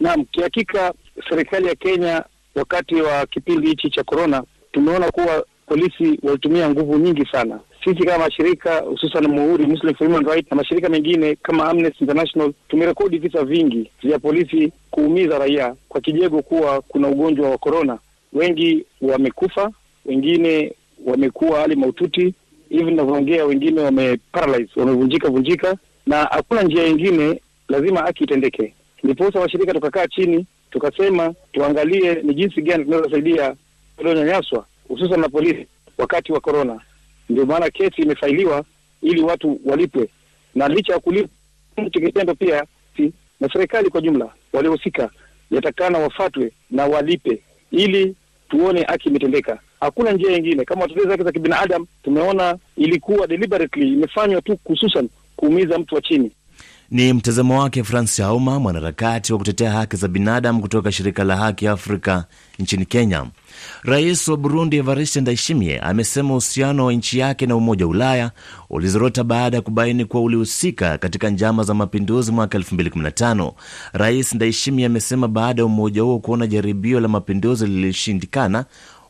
Speaker 4: Naam, kihakika serikali ya Kenya wakati wa kipindi hichi cha korona tumeona kuwa polisi walitumia nguvu nyingi sana. Sisi kama mashirika hususan Muhuri Muslim for Human Rights na mashirika mengine kama Amnesty International tumerekodi visa vingi vya polisi kuumiza raia kwa kijego kuwa kuna ugonjwa wa korona. Wengi wamekufa, wengine wamekuwa hali mahututi, hivi ninavyoongea, wengine wameparalyze, wamevunjika vunjika, na hakuna njia nyingine, lazima haki itendeke. Ndiposa washirika tukakaa chini tukasema tuangalie ni jinsi gani tunaweza saidia walionyanyaswa hususan na polisi wakati wa korona. Ndio maana kesi imefailiwa ili watu walipwe, na licha ya kulipwa kitendo pia si, na serikali kwa jumla waliohusika yatakana wafatwe na walipe ili tuone haki imetendeka. Hakuna njia nyingine. Kama watetezi haki za kibinadamu, tumeona ilikuwa deliberately imefanywa tu hususan kuumiza mtu wa chini.
Speaker 1: Ni mtazamo wake Francis Auma, mwanaharakati wa kutetea haki za binadamu kutoka shirika la Haki Afrika nchini Kenya. Rais wa Burundi Evariste Ndayishimiye amesema uhusiano wa nchi yake na Umoja wa Ulaya ulizorota baada ya kubaini kuwa ulihusika katika njama za mapinduzi mwaka 2015. Rais Ndayishimiye amesema baada ya umoja huo kuona jaribio la mapinduzi lilishindikana,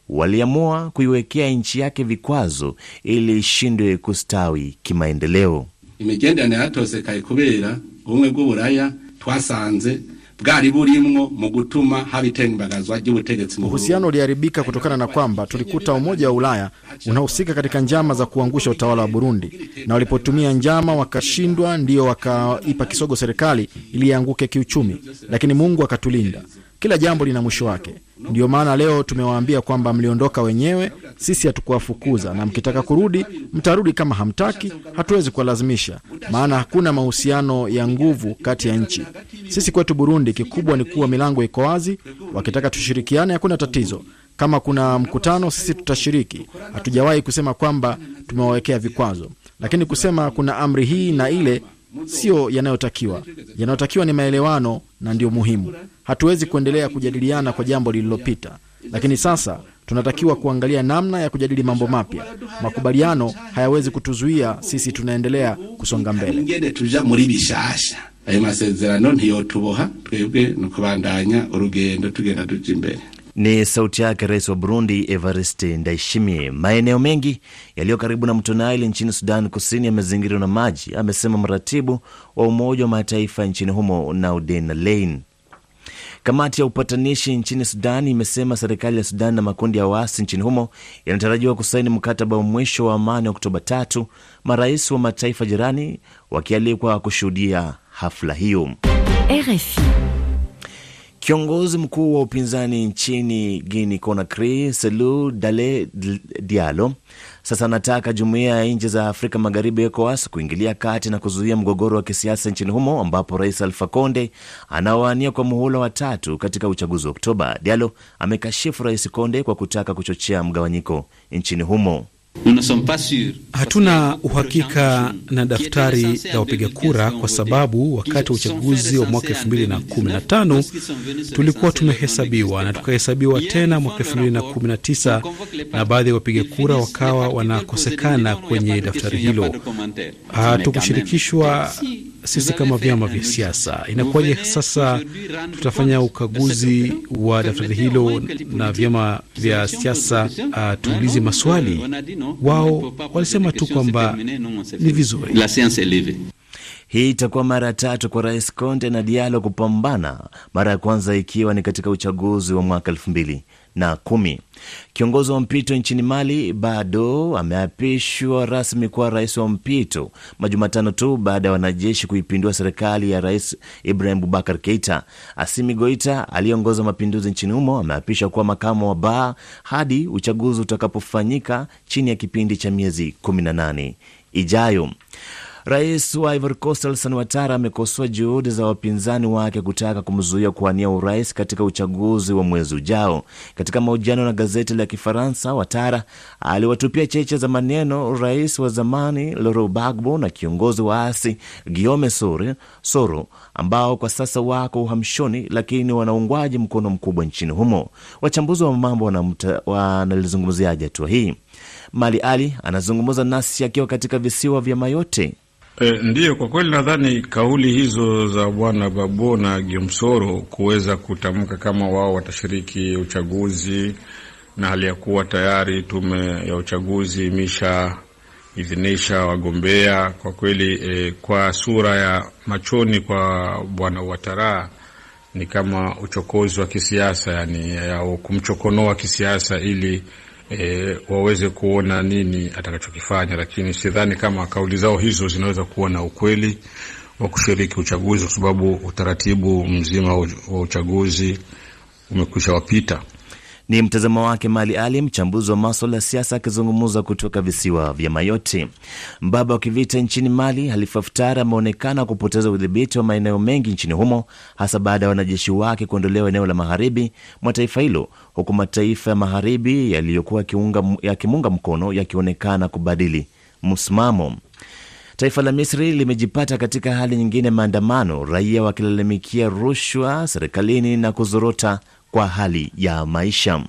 Speaker 1: waliamua kuiwekea nchi yake vikwazo ili ishindwe kustawi kimaendeleo.
Speaker 16: imigenderanire yatosekaye kubera ubumwe bw'uburaya twasanze bwari burimwo mu gutuma haba itembagazwa ry'ubutegetsi mu
Speaker 7: Uhusiano uliharibika kutokana na kwamba tulikuta Umoja wa Ulaya unahusika katika njama za kuangusha utawala wa Burundi, na walipotumia njama wakashindwa, ndiyo wakaipa kisogo serikali ili ianguke kiuchumi, lakini Mungu akatulinda. Kila jambo lina mwisho wake. Ndiyo maana leo tumewaambia kwamba mliondoka wenyewe, sisi hatukuwafukuza, na mkitaka kurudi mtarudi. Kama hamtaki, hatuwezi kuwalazimisha, maana hakuna mahusiano ya nguvu kati ya nchi. Sisi kwetu Burundi, kikubwa ni kuwa milango iko wazi. Wakitaka tushirikiane, hakuna tatizo. Kama kuna mkutano, sisi tutashiriki. Hatujawahi kusema kwamba tumewawekea vikwazo, lakini kusema kuna amri hii na ile sio yanayotakiwa. Yanayotakiwa ni maelewano, na ndio muhimu. Hatuwezi kuendelea kujadiliana kwa jambo lililopita, lakini sasa tunatakiwa kuangalia namna ya kujadili mambo mapya. Makubaliano hayawezi kutuzuia sisi, tunaendelea kusonga mbele.
Speaker 16: ayo masezerano ntiyotuboha twebwe nukubandanya ukubandanya urugendo tugenda tuja imbere
Speaker 1: Ni sauti yake rais wa Burundi Evariste Ndayishimiye. Maeneo mengi yaliyo karibu na mto Nile nchini Sudan Kusini yamezingirwa na maji, amesema mratibu wa Umoja wa Mataifa nchini humo Naudin Lane. Kamati ya upatanishi nchini Sudan imesema serikali ya Sudan na makundi ya waasi nchini humo yanatarajiwa kusaini mkataba wa mwisho wa amani Oktoba tatu, marais wa mataifa jirani wakialikwa kushuhudia hafla hiyo.
Speaker 17: RFI.
Speaker 1: Kiongozi mkuu wa upinzani nchini Guinea Conakry, Selu Dale Dialo, sasa anataka jumuiya ya nchi za Afrika Magharibi, ECOWAS, kuingilia kati na kuzuia mgogoro wa kisiasa nchini humo, ambapo rais Alfa Conde anawania kwa muhula wa tatu katika uchaguzi wa Oktoba. Dialo amekashifu rais Conde kwa kutaka kuchochea mgawanyiko nchini humo.
Speaker 5: Hatuna uhakika na daftari la wapiga kura kwa sababu wakati wa uchaguzi wa mwaka 2015 tulikuwa tumehesabiwa na tukahesabiwa tena mwaka 2019 na baadhi ya wapiga kura wakawa wanakosekana kwenye daftari hilo. Hatukushirikishwa sisi kama vyama vya siasa. Inakuwaje sasa tutafanya ukaguzi wa daftari hilo na vyama vya siasa uh, tuulize maswali? Wao walisema tu kwamba ni vizuri.
Speaker 1: Hii itakuwa mara ya tatu kwa rais Conte na Diallo kupambana, mara ya kwanza ikiwa ni katika uchaguzi wa mwaka elfu mbili na kumi. Kiongozi wa mpito nchini Mali bado ameapishwa rasmi kuwa rais wa mpito majumatano tu baada ya wanajeshi kuipindua serikali ya rais Ibrahim Bubakar Keita. Asimi Goita aliyeongoza mapinduzi nchini humo ameapishwa kuwa makamu wa baa hadi uchaguzi utakapofanyika chini ya kipindi cha miezi 18 ijayo. Rais wa Ivory Coast Alassane Ouattara amekosoa juhudi za wapinzani wake kutaka kumzuia kuwania urais katika uchaguzi wa mwezi ujao. Katika mahojiano na gazeti la Kifaransa, Ouattara aliwatupia cheche za maneno rais wa zamani Laurent Gbagbo na kiongozi wa asi Guillaume Soro, ambao kwa sasa wako uhamshoni, lakini wanaungwaji mkono mkubwa nchini humo. Wachambuzi wa mambo wanalizungumziaje hatua hii? Mali Ali anazungumza nasi akiwa katika visiwa vya Mayotte.
Speaker 6: E, ndiyo, kwa kweli nadhani kauli hizo za bwana Babo na Giomsoro kuweza kutamka kama wao watashiriki uchaguzi na hali ya kuwa tayari tume ya uchaguzi imesha idhinisha wagombea, kwa kweli e, kwa sura ya machoni kwa bwana Watara ni kama uchokozi wa kisiasa, yani ya kumchokonoa kisiasa ili E, waweze kuona nini atakachokifanya, lakini sidhani kama kauli zao hizo zinaweza kuwa na ukweli. wa kushiriki uchaguzi, kwa sababu utaratibu mzima wa uchaguzi umekwisha wapita.
Speaker 1: Ni mtazamo wake Mali Ali, mchambuzi wa maswala ya siasa, akizungumza kutoka visiwa vya Mayoti. Mbaba wa kivita nchini Mali, Halifa Haftar ameonekana kupoteza udhibiti wa maeneo mengi nchini humo, hasa baada ya wanajeshi wake kuondolewa eneo la magharibi mwa taifa hilo, huku mataifa ya magharibi yaliyokuwa yakimunga mkono yakionekana kubadili msimamo. Taifa la Misri limejipata katika hali nyingine, maandamano, raia wakilalamikia rushwa serikalini na kuzorota kwa hali ya maisha.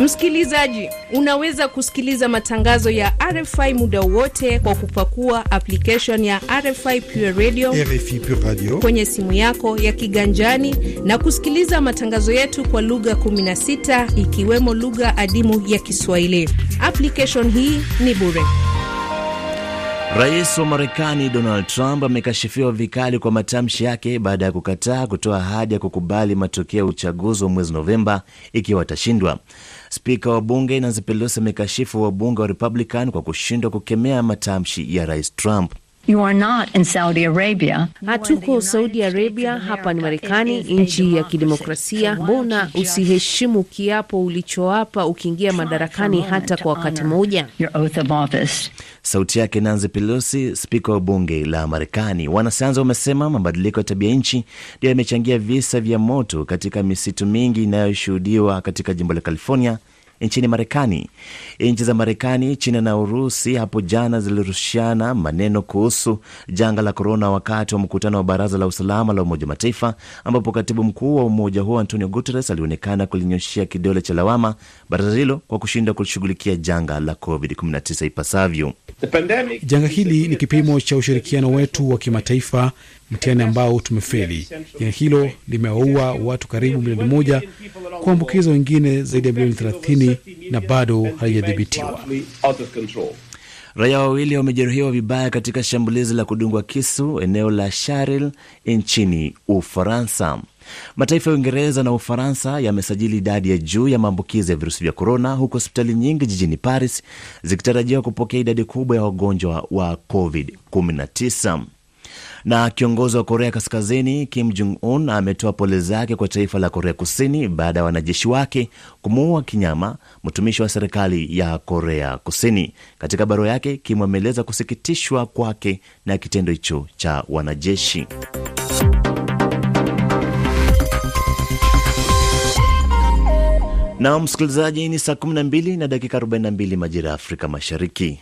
Speaker 3: Msikilizaji, unaweza kusikiliza matangazo ya RFI muda wote kwa kupakua application ya RFI Pure Radio,
Speaker 17: RFI Pure Radio
Speaker 3: kwenye simu yako ya kiganjani na kusikiliza matangazo yetu kwa lugha 16 ikiwemo lugha adimu ya Kiswahili. Application hii ni bure.
Speaker 1: Rais wa Marekani Donald Trump amekashifiwa vikali kwa matamshi yake baada ya kukataa kutoa ahadi ya kukubali matokeo ya uchaguzi wa mwezi Novemba ikiwa atashindwa. Spika wa bunge Nancy Pelosi amekashifu wabunge wa Republican kwa kushindwa kukemea matamshi ya rais Trump.
Speaker 8: You are not in Saudi Arabia.
Speaker 3: Hatuko Saudi Arabia, hapa ni Marekani, nchi ya kidemokrasia. Mbona usiheshimu kiapo ulichoapa ukiingia madarakani hata kwa wakati mmoja?
Speaker 8: Your oath of office.
Speaker 1: Sauti yake Nancy Pelosi, spika wa bunge la Marekani. Wanasayansi wamesema mabadiliko ya tabia nchi ndio yamechangia visa vya moto katika misitu mingi inayoshuhudiwa katika jimbo la California nchini Marekani. Nchi za Marekani, China na Urusi hapo jana zilirushiana maneno kuhusu janga la korona wakati wa mkutano wa Baraza la Usalama la Umoja wa Mataifa, ambapo katibu mkuu wa umoja huo Antonio Guterres alionekana kulinyoshia kidole cha lawama baraza hilo kwa kushindwa kushughulikia janga la COVID-19 ipasavyo.
Speaker 5: Janga hili ni kipimo cha ushirikiano wetu wa kimataifa, mtihani ambao tumefeli. Janga hilo limewaua watu karibu milioni moja, kuambukiza wengine zaidi ya milioni 30 na bado halijadhibitiwa.
Speaker 1: Raia wawili wamejeruhiwa vibaya katika shambulizi la kudungwa kisu eneo la Sharil nchini Ufaransa. Mataifa ya Uingereza na Ufaransa yamesajili idadi ya juu ya maambukizi ya virusi vya korona, huku hospitali nyingi jijini Paris zikitarajiwa kupokea idadi kubwa ya wagonjwa wa COVID-19 na kiongozi wa Korea Kaskazini Kim Jong Un ametoa pole zake kwa taifa la Korea Kusini baada ya wanajeshi wake kumuua kinyama mtumishi wa serikali ya Korea Kusini. Katika barua yake, Kim ameeleza kusikitishwa kwake na kitendo hicho cha wanajeshi. Na msikilizaji, ni saa 12 na dakika 42 majira ya Afrika Mashariki.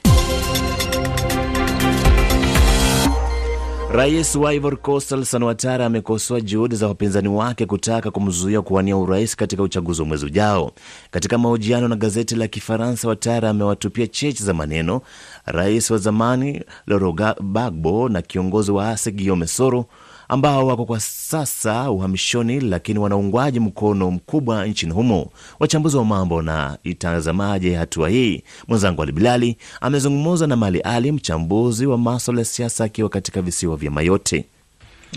Speaker 1: Rais wa Ivory Coast Alassane Ouattara amekosoa juhudi za wapinzani wake kutaka kumzuia kuwania urais katika uchaguzi wa mwezi ujao. Katika mahojiano na gazeti la Kifaransa, Ouattara amewatupia cheche za maneno rais wa zamani Laurent Gbagbo na kiongozi wa ASE Guillaume Soro ambao wako kwa sasa uhamishoni, lakini wana uungwaji mkono mkubwa nchini humo. Wachambuzi wa mambo na itazamaje hatua hii? Mwenzangu Ali Bilali amezungumza na Mali Ali, mchambuzi wa maswala ya siasa, akiwa katika visiwa vya Mayotte.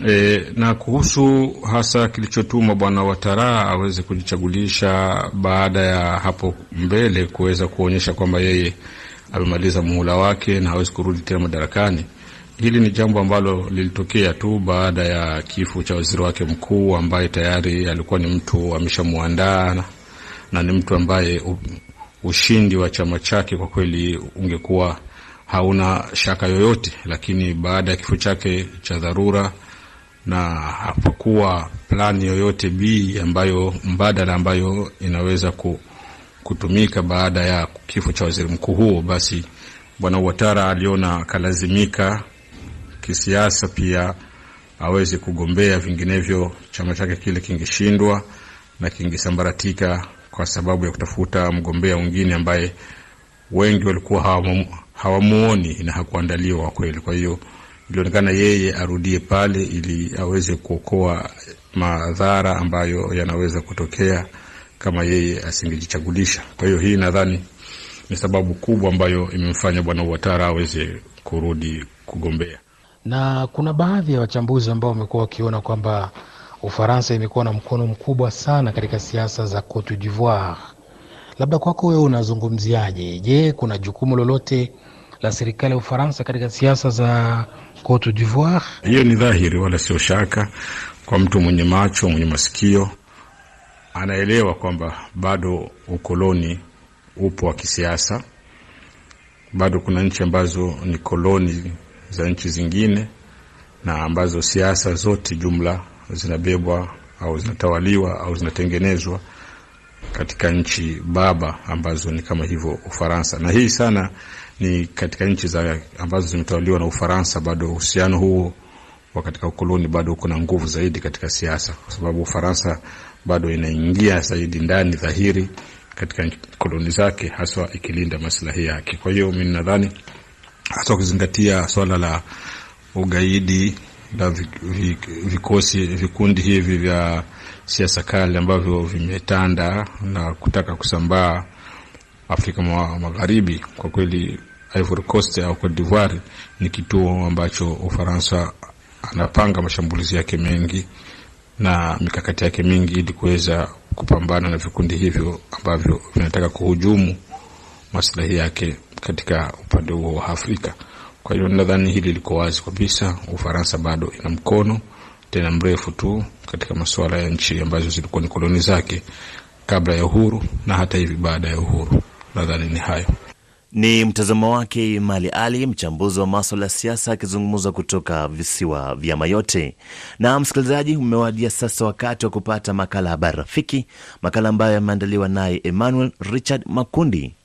Speaker 6: E, na kuhusu hasa kilichotuma bwana Watara aweze kujichagulisha baada ya hapo mbele kuweza kuonyesha kwamba yeye amemaliza muhula wake na hawezi kurudi tena madarakani. Hili ni jambo ambalo lilitokea tu baada ya kifo cha waziri wake mkuu ambaye tayari alikuwa ni mtu ameshamwandaa na, ni mtu ambaye ushindi wa chama chake kwa kweli ungekuwa hauna shaka yoyote, lakini baada ya kifo chake cha dharura na hapakuwa plani yoyote B ambayo mbadala ambayo inaweza kutumika baada ya kifo cha waziri mkuu huo, basi bwana Ouattara aliona akalazimika kisiasa pia aweze kugombea, vinginevyo chama chake kile kingeshindwa na kingesambaratika kwa sababu ya kutafuta mgombea mwingine ambaye wengi walikuwa hawamuoni na hakuandaliwa kweli. Kwa hiyo ilionekana yeye arudie pale ili aweze kuokoa madhara ambayo yanaweza kutokea kama yeye asingejichagulisha. Kwa hiyo hii nadhani ni sababu kubwa ambayo imemfanya bwana Ouattara aweze kurudi kugombea
Speaker 18: na kuna baadhi ya wachambuzi ambao wamekuwa wakiona kwamba Ufaransa imekuwa na mkono mkubwa sana katika siasa za Cote d'Ivoire. Labda kwako wewe unazungumziaje? Je, kuna jukumu lolote la serikali ya Ufaransa katika siasa za Cote d'Ivoire?
Speaker 6: Hiyo ni dhahiri, wala sio shaka. Kwa mtu mwenye macho, mwenye masikio, anaelewa kwamba bado ukoloni upo wa kisiasa, bado kuna nchi ambazo ni koloni za nchi zingine na ambazo siasa zote jumla zinabebwa au zinatawaliwa au zinatengenezwa katika nchi baba ambazo ni kama hivyo Ufaransa, na hii sana ni katika nchi za ambazo zimetawaliwa na Ufaransa, bado uhusiano huo wa katika ukoloni bado uko na nguvu zaidi katika siasa, kwa sababu Ufaransa bado inaingia zaidi ndani dhahiri katika koloni zake, haswa ikilinda maslahi yake. Kwa hiyo mimi nadhani hasa ukizingatia swala la ugaidi la vikosi vikundi hivi vya siasa kali ambavyo vimetanda na kutaka kusambaa Afrika Magharibi, kwa kweli Ivory Coast au Cote d'Ivoire ni kituo ambacho Ufaransa anapanga mashambulizi yake mengi na mikakati yake mingi ili kuweza kupambana na vikundi hivyo ambavyo vinataka kuhujumu maslahi yake katika upande huo wa Afrika. Kwa hiyo nadhani hili liko wazi kabisa, Ufaransa bado ina mkono tena mrefu tu katika masuala ya nchi ambazo zilikuwa ni koloni zake kabla ya uhuru na hata hivi baada ya uhuru. Nadhani ni hayo.
Speaker 1: Ni mtazamo wake Mali Ali, mchambuzi wa maswala ya siasa, akizungumza kutoka visiwa vya Mayotte. Na msikilizaji, umewadia sasa wakati wa kupata makala Habari Rafiki, makala ambayo yameandaliwa naye Emmanuel Richard Makundi.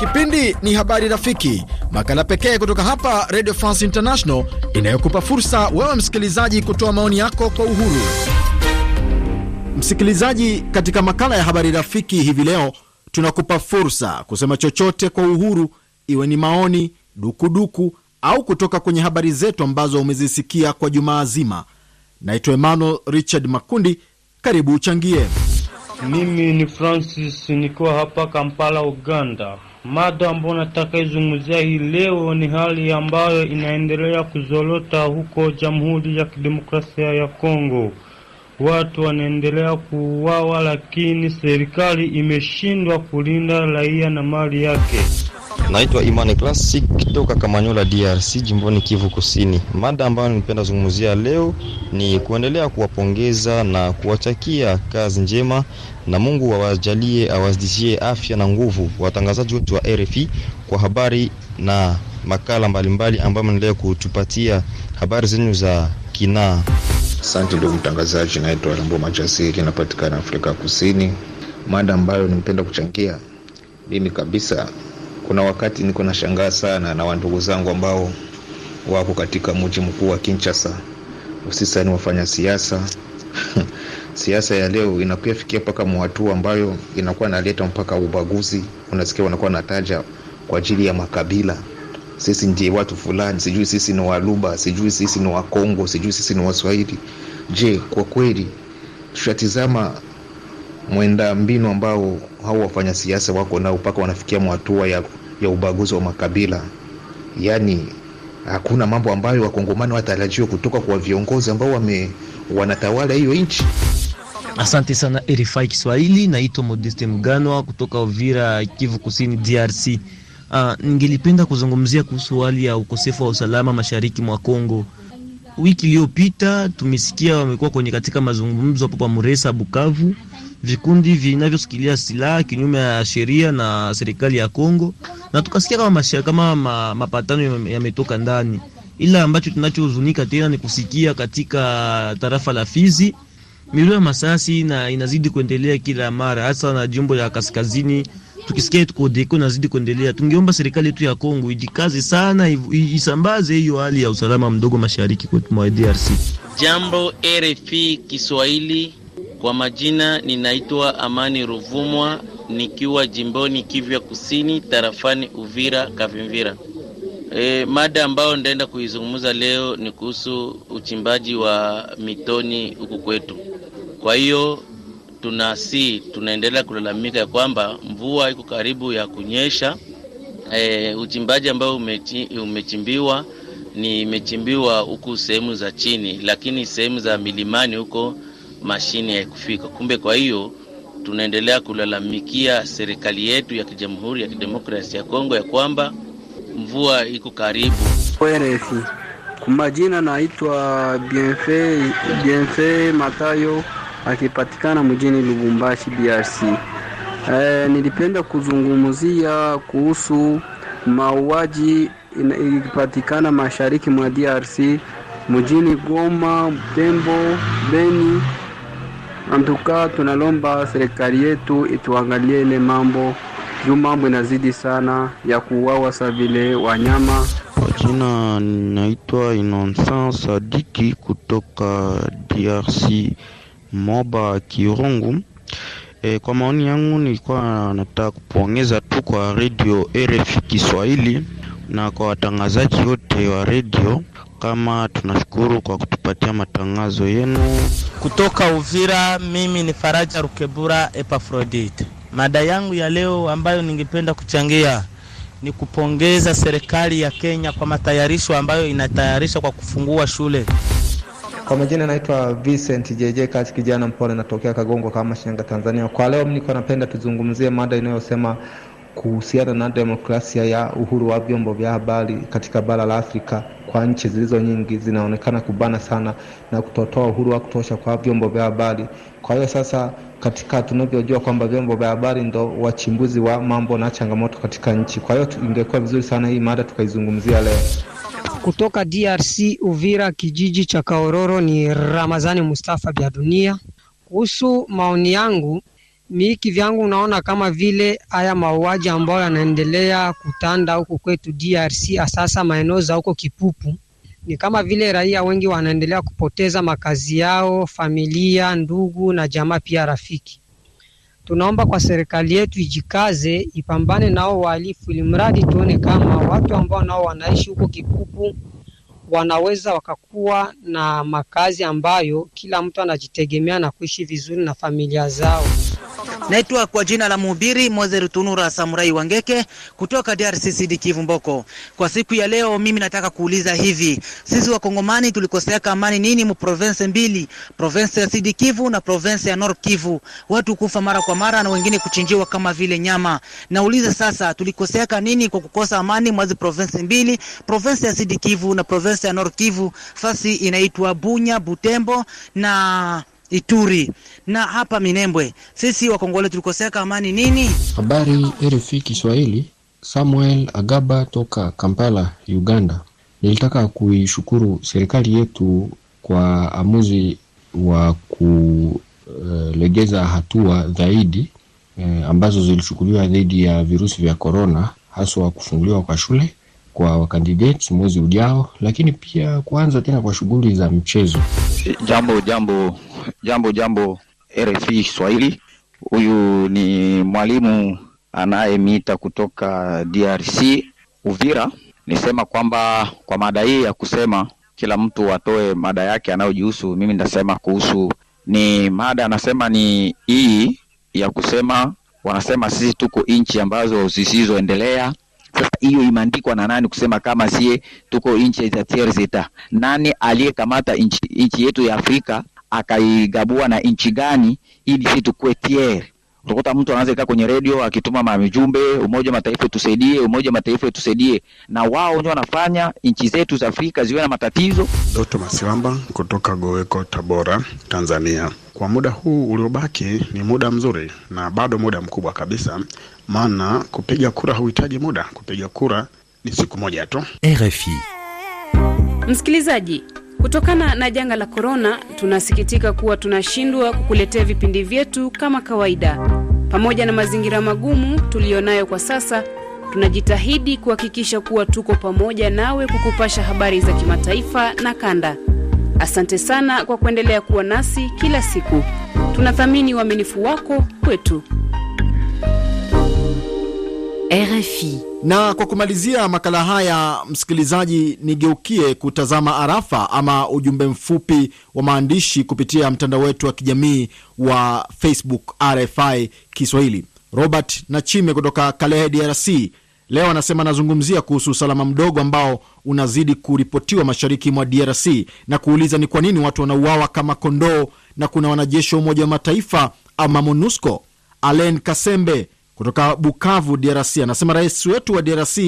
Speaker 7: Kipindi ni Habari Rafiki, makala pekee kutoka hapa Radio France International inayokupa fursa wewe msikilizaji kutoa maoni yako kwa uhuru. Msikilizaji, katika makala ya Habari Rafiki hivi leo tunakupa fursa kusema chochote kwa uhuru, iwe ni maoni, dukuduku au kutoka kwenye habari zetu ambazo umezisikia kwa jumaa zima. Naitwa Emmanuel Richard Makundi, karibu uchangie.
Speaker 17: Mimi ni Francis nikiwa hapa Kampala, Uganda. Mada ambayo nataka izungumzia hii leo ni hali ambayo inaendelea kuzorota huko Jamhuri ya Kidemokrasia ya Kongo. Watu wanaendelea kuuawa, lakini serikali imeshindwa kulinda raia na mali yake.
Speaker 19: Naitwa Imani Classic kutoka Kamanyola, DRC, jimboni Kivu Kusini. Mada ambayo nipenda zungumzia leo ni kuendelea kuwapongeza na kuwatakia kazi njema, na Mungu awajalie awazidishie afya na nguvu watangazaji wetu wa RFI kwa habari na makala mbalimbali ambayo mnaendelea kutupatia habari zenyu za kinaa.
Speaker 20: Asante ndugu mtangazaji, naitwa Rambo Majasiri, napatikana Afrika Kusini. Mada ambayo nimependa kuchangia mimi kabisa kuna wakati niko nashangaa sana na wandugu zangu ambao wako katika mji mkuu wa Kinshasa, hususani wafanya siasa siasa ya leo inakuwa fikia mpaka mwatua ambayo inakuwa naleta mpaka ubaguzi. Unasikia wanakuwa nataja kwa ajili ya makabila, sisi ndiye watu fulani, sijui sisi ni Waluba, sijui sisi ni Wakongo, sijui sisi ni Waswahili. Je, kwa kweli tushatizama mwenda mbinu ambao hao wafanya siasa wako nao mpaka wanafikia hatua ya, ya ubaguzi wa makabila. Yaani hakuna mambo ambayo wakongomani watarajiwa kutoka kwa viongozi ambao wame wanatawala hiyo nchi.
Speaker 21: Asante sana RFI Kiswahili, naitwa Modeste Mganwa kutoka Uvira, Kivu Kusini, DRC. Uh, ningelipenda kuzungumzia kuhusu hali ya ukosefu wa usalama mashariki mwa Kongo. Wiki iliyopita tumesikia wamekuwa kwenye katika mazungumzo hapo pa Muresa, Bukavu, vikundi vinavyosikilia silaha kinyume ya sheria na serikali ya Kongo, na tukasikia kama mashia, kama ma, mapatano yametoka ndani, ila ambacho tunachohuzunika tena ni kusikia katika tarafa la Fizi milio ya masasi na inazidi kuendelea kila mara, hasa na jimbo ya kaskazini tukisikia tukodeko nazidi kuendelea. Tungeomba serikali yetu ya Kongo ijikaze sana, isambaze hiyo hali ya usalama mdogo mashariki kwetu mwa DRC.
Speaker 22: Jambo RFI Kiswahili, kwa majina ninaitwa Amani Ruvumwa nikiwa jimboni Kivu Kusini tarafani Uvira Kavimvira. E, mada ambayo ndaenda kuizungumza leo ni kuhusu uchimbaji wa mitoni huku kwetu. Kwa hiyo tunasi tunaendelea kulalamika ya kwamba mvua iko karibu ya kunyesha. E, uchimbaji ambao umechi, umechimbiwa ni imechimbiwa huku sehemu za chini, lakini sehemu za milimani huko mashine haikufika. Kumbe kwa hiyo tunaendelea kulalamikia serikali yetu ya Jamhuri ya Kidemokrasia ya Kongo ya kwamba mvua iko karibu.
Speaker 23: Kwa majina naitwa Bienfait Bienfait Matayo akipatikana mjini Lubumbashi DRC. E, nilipenda kuzungumzia kuhusu mauaji ilipatikana mashariki mwa DRC mjini Goma, Butembo, Beni. Antuka tunalomba serikali yetu ituangalie ile mambo juu mambo inazidi sana ya kuuawa sa vile wanyama.
Speaker 24: Jina naitwa Innocent Sadiki kutoka DRC Moba Kirungu. E, kwa maoni yangu nilikuwa nataka kupongeza tu kwa redio RFI Kiswahili na kwa watangazaji wote wa redio kama tunashukuru kwa kutupatia matangazo yenu.
Speaker 25: Kutoka Uvira, mimi ni Faraja Rukebura Epafrodite. Mada yangu ya leo ambayo ningependa kuchangia ni kupongeza serikali ya Kenya kwa matayarisho ambayo inatayarisha kwa kufungua shule.
Speaker 26: Kwa majina naitwa Vincent JJ Kati, kijana mpole, natokea Kagongo kama Shinyanga, Tanzania. Kwa leo niko napenda tuzungumzie mada inayosema kuhusiana na demokrasia ya uhuru wa vyombo vya habari katika bara la Afrika. Kwa nchi zilizo nyingi zinaonekana kubana sana na kutotoa uhuru wa kutosha kwa vyombo vya habari. Kwa hiyo sasa, katika tunavyojua kwamba vyombo vya habari ndo wachimbuzi wa mambo na changamoto katika nchi, kwa hiyo ingekuwa vizuri sana hii mada tukaizungumzia leo.
Speaker 27: Kutoka DRC Uvira, kijiji cha Kaororo, ni Ramazani Mustafa bya dunia. Kuhusu maoni yangu mi kivyangu, unaona kama vile haya mauaji ambayo yanaendelea kutanda huko kwetu DRC, asasa maeneo za huko Kipupu, ni kama vile raia wengi wanaendelea kupoteza makazi yao, familia, ndugu na jamaa pia rafiki. Tunaomba kwa serikali yetu ijikaze, ipambane nao wahalifu, ili mradi tuone kama watu ambao nao wanaishi huko Kikupu wanaweza wakakuwa na makazi ambayo kila mtu anajitegemea na kuishi vizuri na familia zao.
Speaker 28: Naitwa kwa jina la mhubiri Moze Rutunura Samurai Wangeke kutoka DRC CD Kivu Mboko. Kwa siku ya leo, mimi nataka kuuliza hivi, sisi wakongomani tulikoseaka amani nini mu province mbili, province ya CD Kivu na province ya North Kivu, watu kufa mara kwa mara na wengine kuchinjiwa kama vile nyama. Nauliza sasa, tulikoseaka nini kwa kukosa amani mwazi province mbili, province ya CD Kivu na province ya North Kivu? Fasi inaitwa Bunya, Butembo na Ituri na hapa Minembwe. Sisi wakongole tulikoseka amani nini?
Speaker 29: Habari RFI Kiswahili, Samuel Agaba toka Kampala, Uganda. Nilitaka kuishukuru serikali yetu kwa amuzi wa kulegeza hatua zaidi eh, ambazo zilichukuliwa dhidi ya virusi vya korona, haswa kufunguliwa kwa shule kwa wakandidates mwezi ujao, lakini pia kuanza tena kwa shughuli za mchezo.
Speaker 30: Jambo jambo jambo jambo, RFI Kiswahili. Huyu ni mwalimu anayemiita kutoka DRC Uvira. Nisema kwamba kwa mada hii ya kusema kila mtu atoe mada yake anayojihusu, mimi nitasema kuhusu ni mada anasema ni hii ya kusema, wanasema sisi tuko nchi ambazo zisizoendelea sasa hiyo imeandikwa na nani kusema kama sie tuko nchi za etat? Nani aliyekamata nchi, yetu ya Afrika akaigabua na nchi gani ili si tukue tiers? Utakuta mtu anaweza kaa kwenye redio akituma majumbe, Umoja Mataifa tusaidie, Umoja Mataifa tusaidie, na wao wenyewe wanafanya nchi zetu za Afrika ziwe na matatizo.
Speaker 31: Doto Masilamba kutoka Goweko, Tabora, Tanzania. Kwa muda huu uliobaki ni muda mzuri na bado muda mkubwa kabisa, maana kupiga kura huhitaji muda. Kupiga kura ni siku moja tu.
Speaker 2: RFI. Msikilizaji, kutokana na janga la korona, tunasikitika kuwa tunashindwa kukuletea vipindi vyetu kama kawaida. Pamoja na mazingira magumu tuliyonayo kwa sasa, tunajitahidi kuhakikisha kuwa tuko pamoja nawe kukupasha habari za kimataifa na kanda. Asante sana kwa kuendelea kuwa nasi kila siku. Tunathamini uaminifu wako kwetu.
Speaker 7: RFI. Na kwa kumalizia makala haya, msikilizaji, nigeukie kutazama arafa ama ujumbe mfupi wa maandishi kupitia mtandao wetu wa kijamii wa Facebook RFI Kiswahili. Robert Nachime kutoka Kalehe, DRC, leo anasema anazungumzia kuhusu usalama mdogo ambao unazidi kuripotiwa mashariki mwa DRC na kuuliza ni kwa nini watu wanauawa kama kondoo na kuna wanajeshi wa Umoja wa Mataifa ama MONUSCO. Alen Kasembe kutoka Bukavu, DRC, anasema rais wetu wa DRC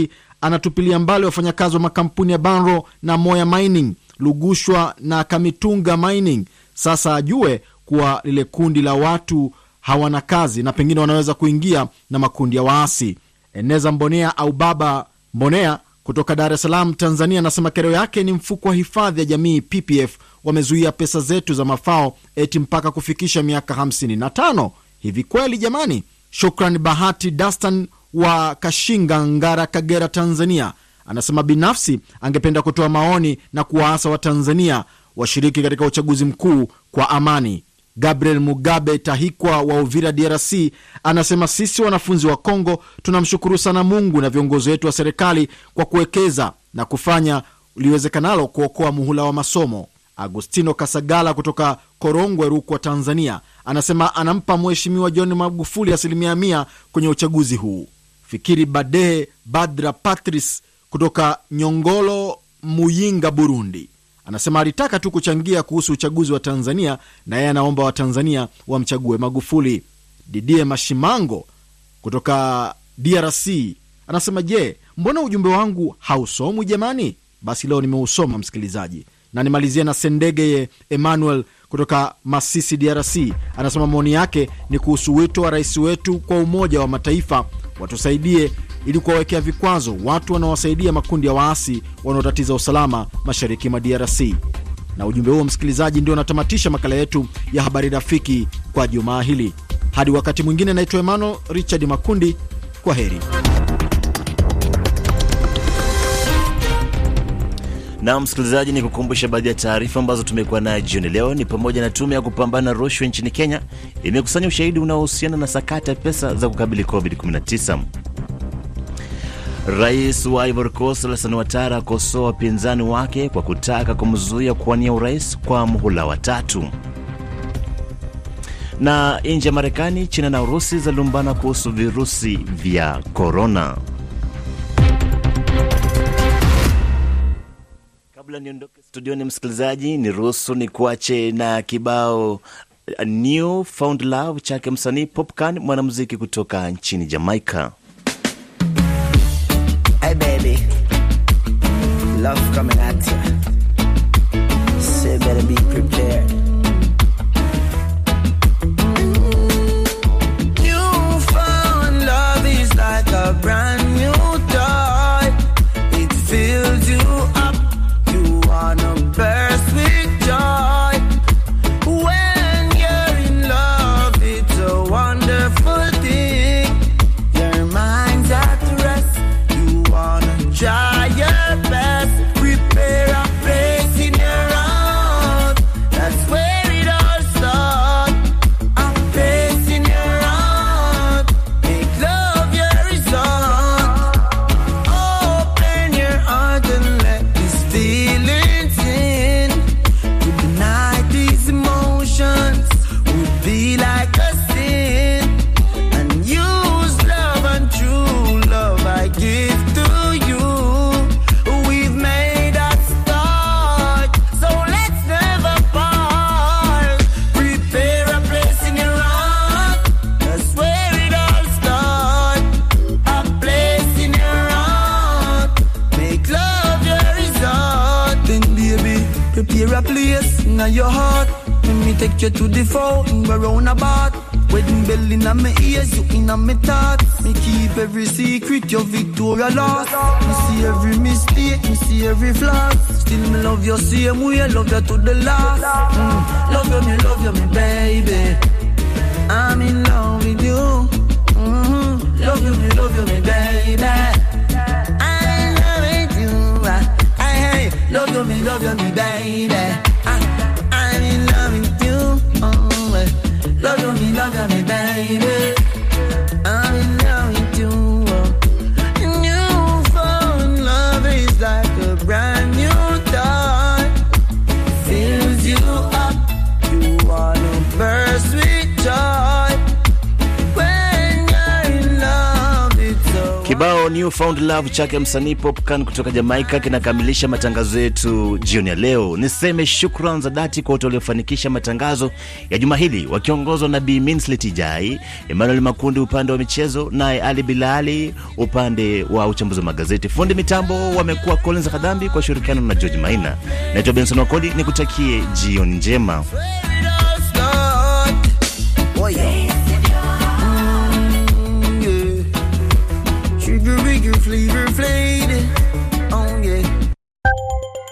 Speaker 7: anatupilia mbali wafanyakazi wa makampuni ya Banro na Moya Mining, Lugushwa na Kamitunga Mining. Sasa ajue kuwa lile kundi la watu hawana kazi na pengine wanaweza kuingia na makundi ya waasi. Eneza Mbonea au Baba Mbonea kutoka Dar es Salaam, Tanzania, anasema kero yake ni mfuko wa hifadhi ya jamii PPF wamezuia pesa zetu za mafao eti mpaka kufikisha miaka 55. Hivi kweli jamani? Shukran Bahati Dastan wa Kashinga, Ngara, Kagera, Tanzania, anasema binafsi angependa kutoa maoni na kuwaasa Watanzania washiriki katika uchaguzi mkuu kwa amani. Gabriel Mugabe Tahikwa wa Uvira, DRC, anasema sisi wanafunzi wa Kongo tunamshukuru sana Mungu na viongozi wetu wa serikali kwa kuwekeza na kufanya liwezekanalo kuokoa muhula wa masomo. Agustino Kasagala kutoka Korongwe, Rukwa, Tanzania, anasema anampa Mheshimiwa John Magufuli asilimia mia kwenye uchaguzi huu. Fikiri Badehe Badra Patris kutoka Nyongolo, Muyinga, Burundi, anasema alitaka tu kuchangia kuhusu uchaguzi wa Tanzania na yeye anaomba Watanzania wamchague Magufuli. Didie Mashimango kutoka DRC anasema je, mbona ujumbe wangu hausomwi jamani? Basi leo nimeusoma msikilizaji, na nimalizie na Sendegeye Emmanuel kutoka Masisi, DRC anasema maoni yake ni kuhusu wito wa rais wetu kwa Umoja wa Mataifa watusaidie ili kuwawekea vikwazo watu wanaowasaidia makundi ya waasi wanaotatiza usalama mashariki mwa DRC. Na ujumbe huo msikilizaji, ndio unatamatisha makala yetu ya habari rafiki kwa jumaa hili. Hadi wakati mwingine, naitwa Emmanuel Richard Makundi. Kwa heri.
Speaker 1: Na msikilizaji, ni kukumbusha baadhi ya taarifa ambazo tumekuwa nayo jioni leo ni pamoja na tume ya kupambana rushwa nchini Kenya imekusanya ushahidi unaohusiana na sakata ya pesa za kukabili COVID-19. Rais wa Ivory Coast Ouattara akosoa wapinzani wake kwa kutaka kumzuia kuwania urais kwa muhula wa tatu. Na nje ya Marekani, China na Urusi zalumbana kuhusu virusi vya korona. Kabla niondoke studioni, msikilizaji, ni ruhusu ni kuache na kibao New Found Love chake msanii Popcan, mwanamuziki kutoka nchini Jamaica.
Speaker 10: Hey baby, love coming at you. So better be prepared. Bell in my ears, you in my thoughts. Me keep every secret, your Victoria lost. Me see every mistake, me see every flaw. Still me love you same way, I love you to the last. Mm, love you, me love you, me baby. I'm in love with you. Mm, love you, me love you, me baby. In love with you. I, I, love you, me love you, me baby. Love you, New Love
Speaker 1: chake msanii Popcan kutoka Jamaika kinakamilisha matangazo yetu jioni ya leo. Niseme shukran za dhati kwa wote waliofanikisha matangazo ya juma hili wakiongozwa na Bi Minslet Jai, Emmanuel Makundi upande wa michezo, naye Ali Bilali upande wa uchambuzi wa magazeti. Fundi mitambo wamekuwa Collins Kadhambi kwa ushirikiano na George Maina. Naitwa Benson Wakoli, nikutakie jioni njema.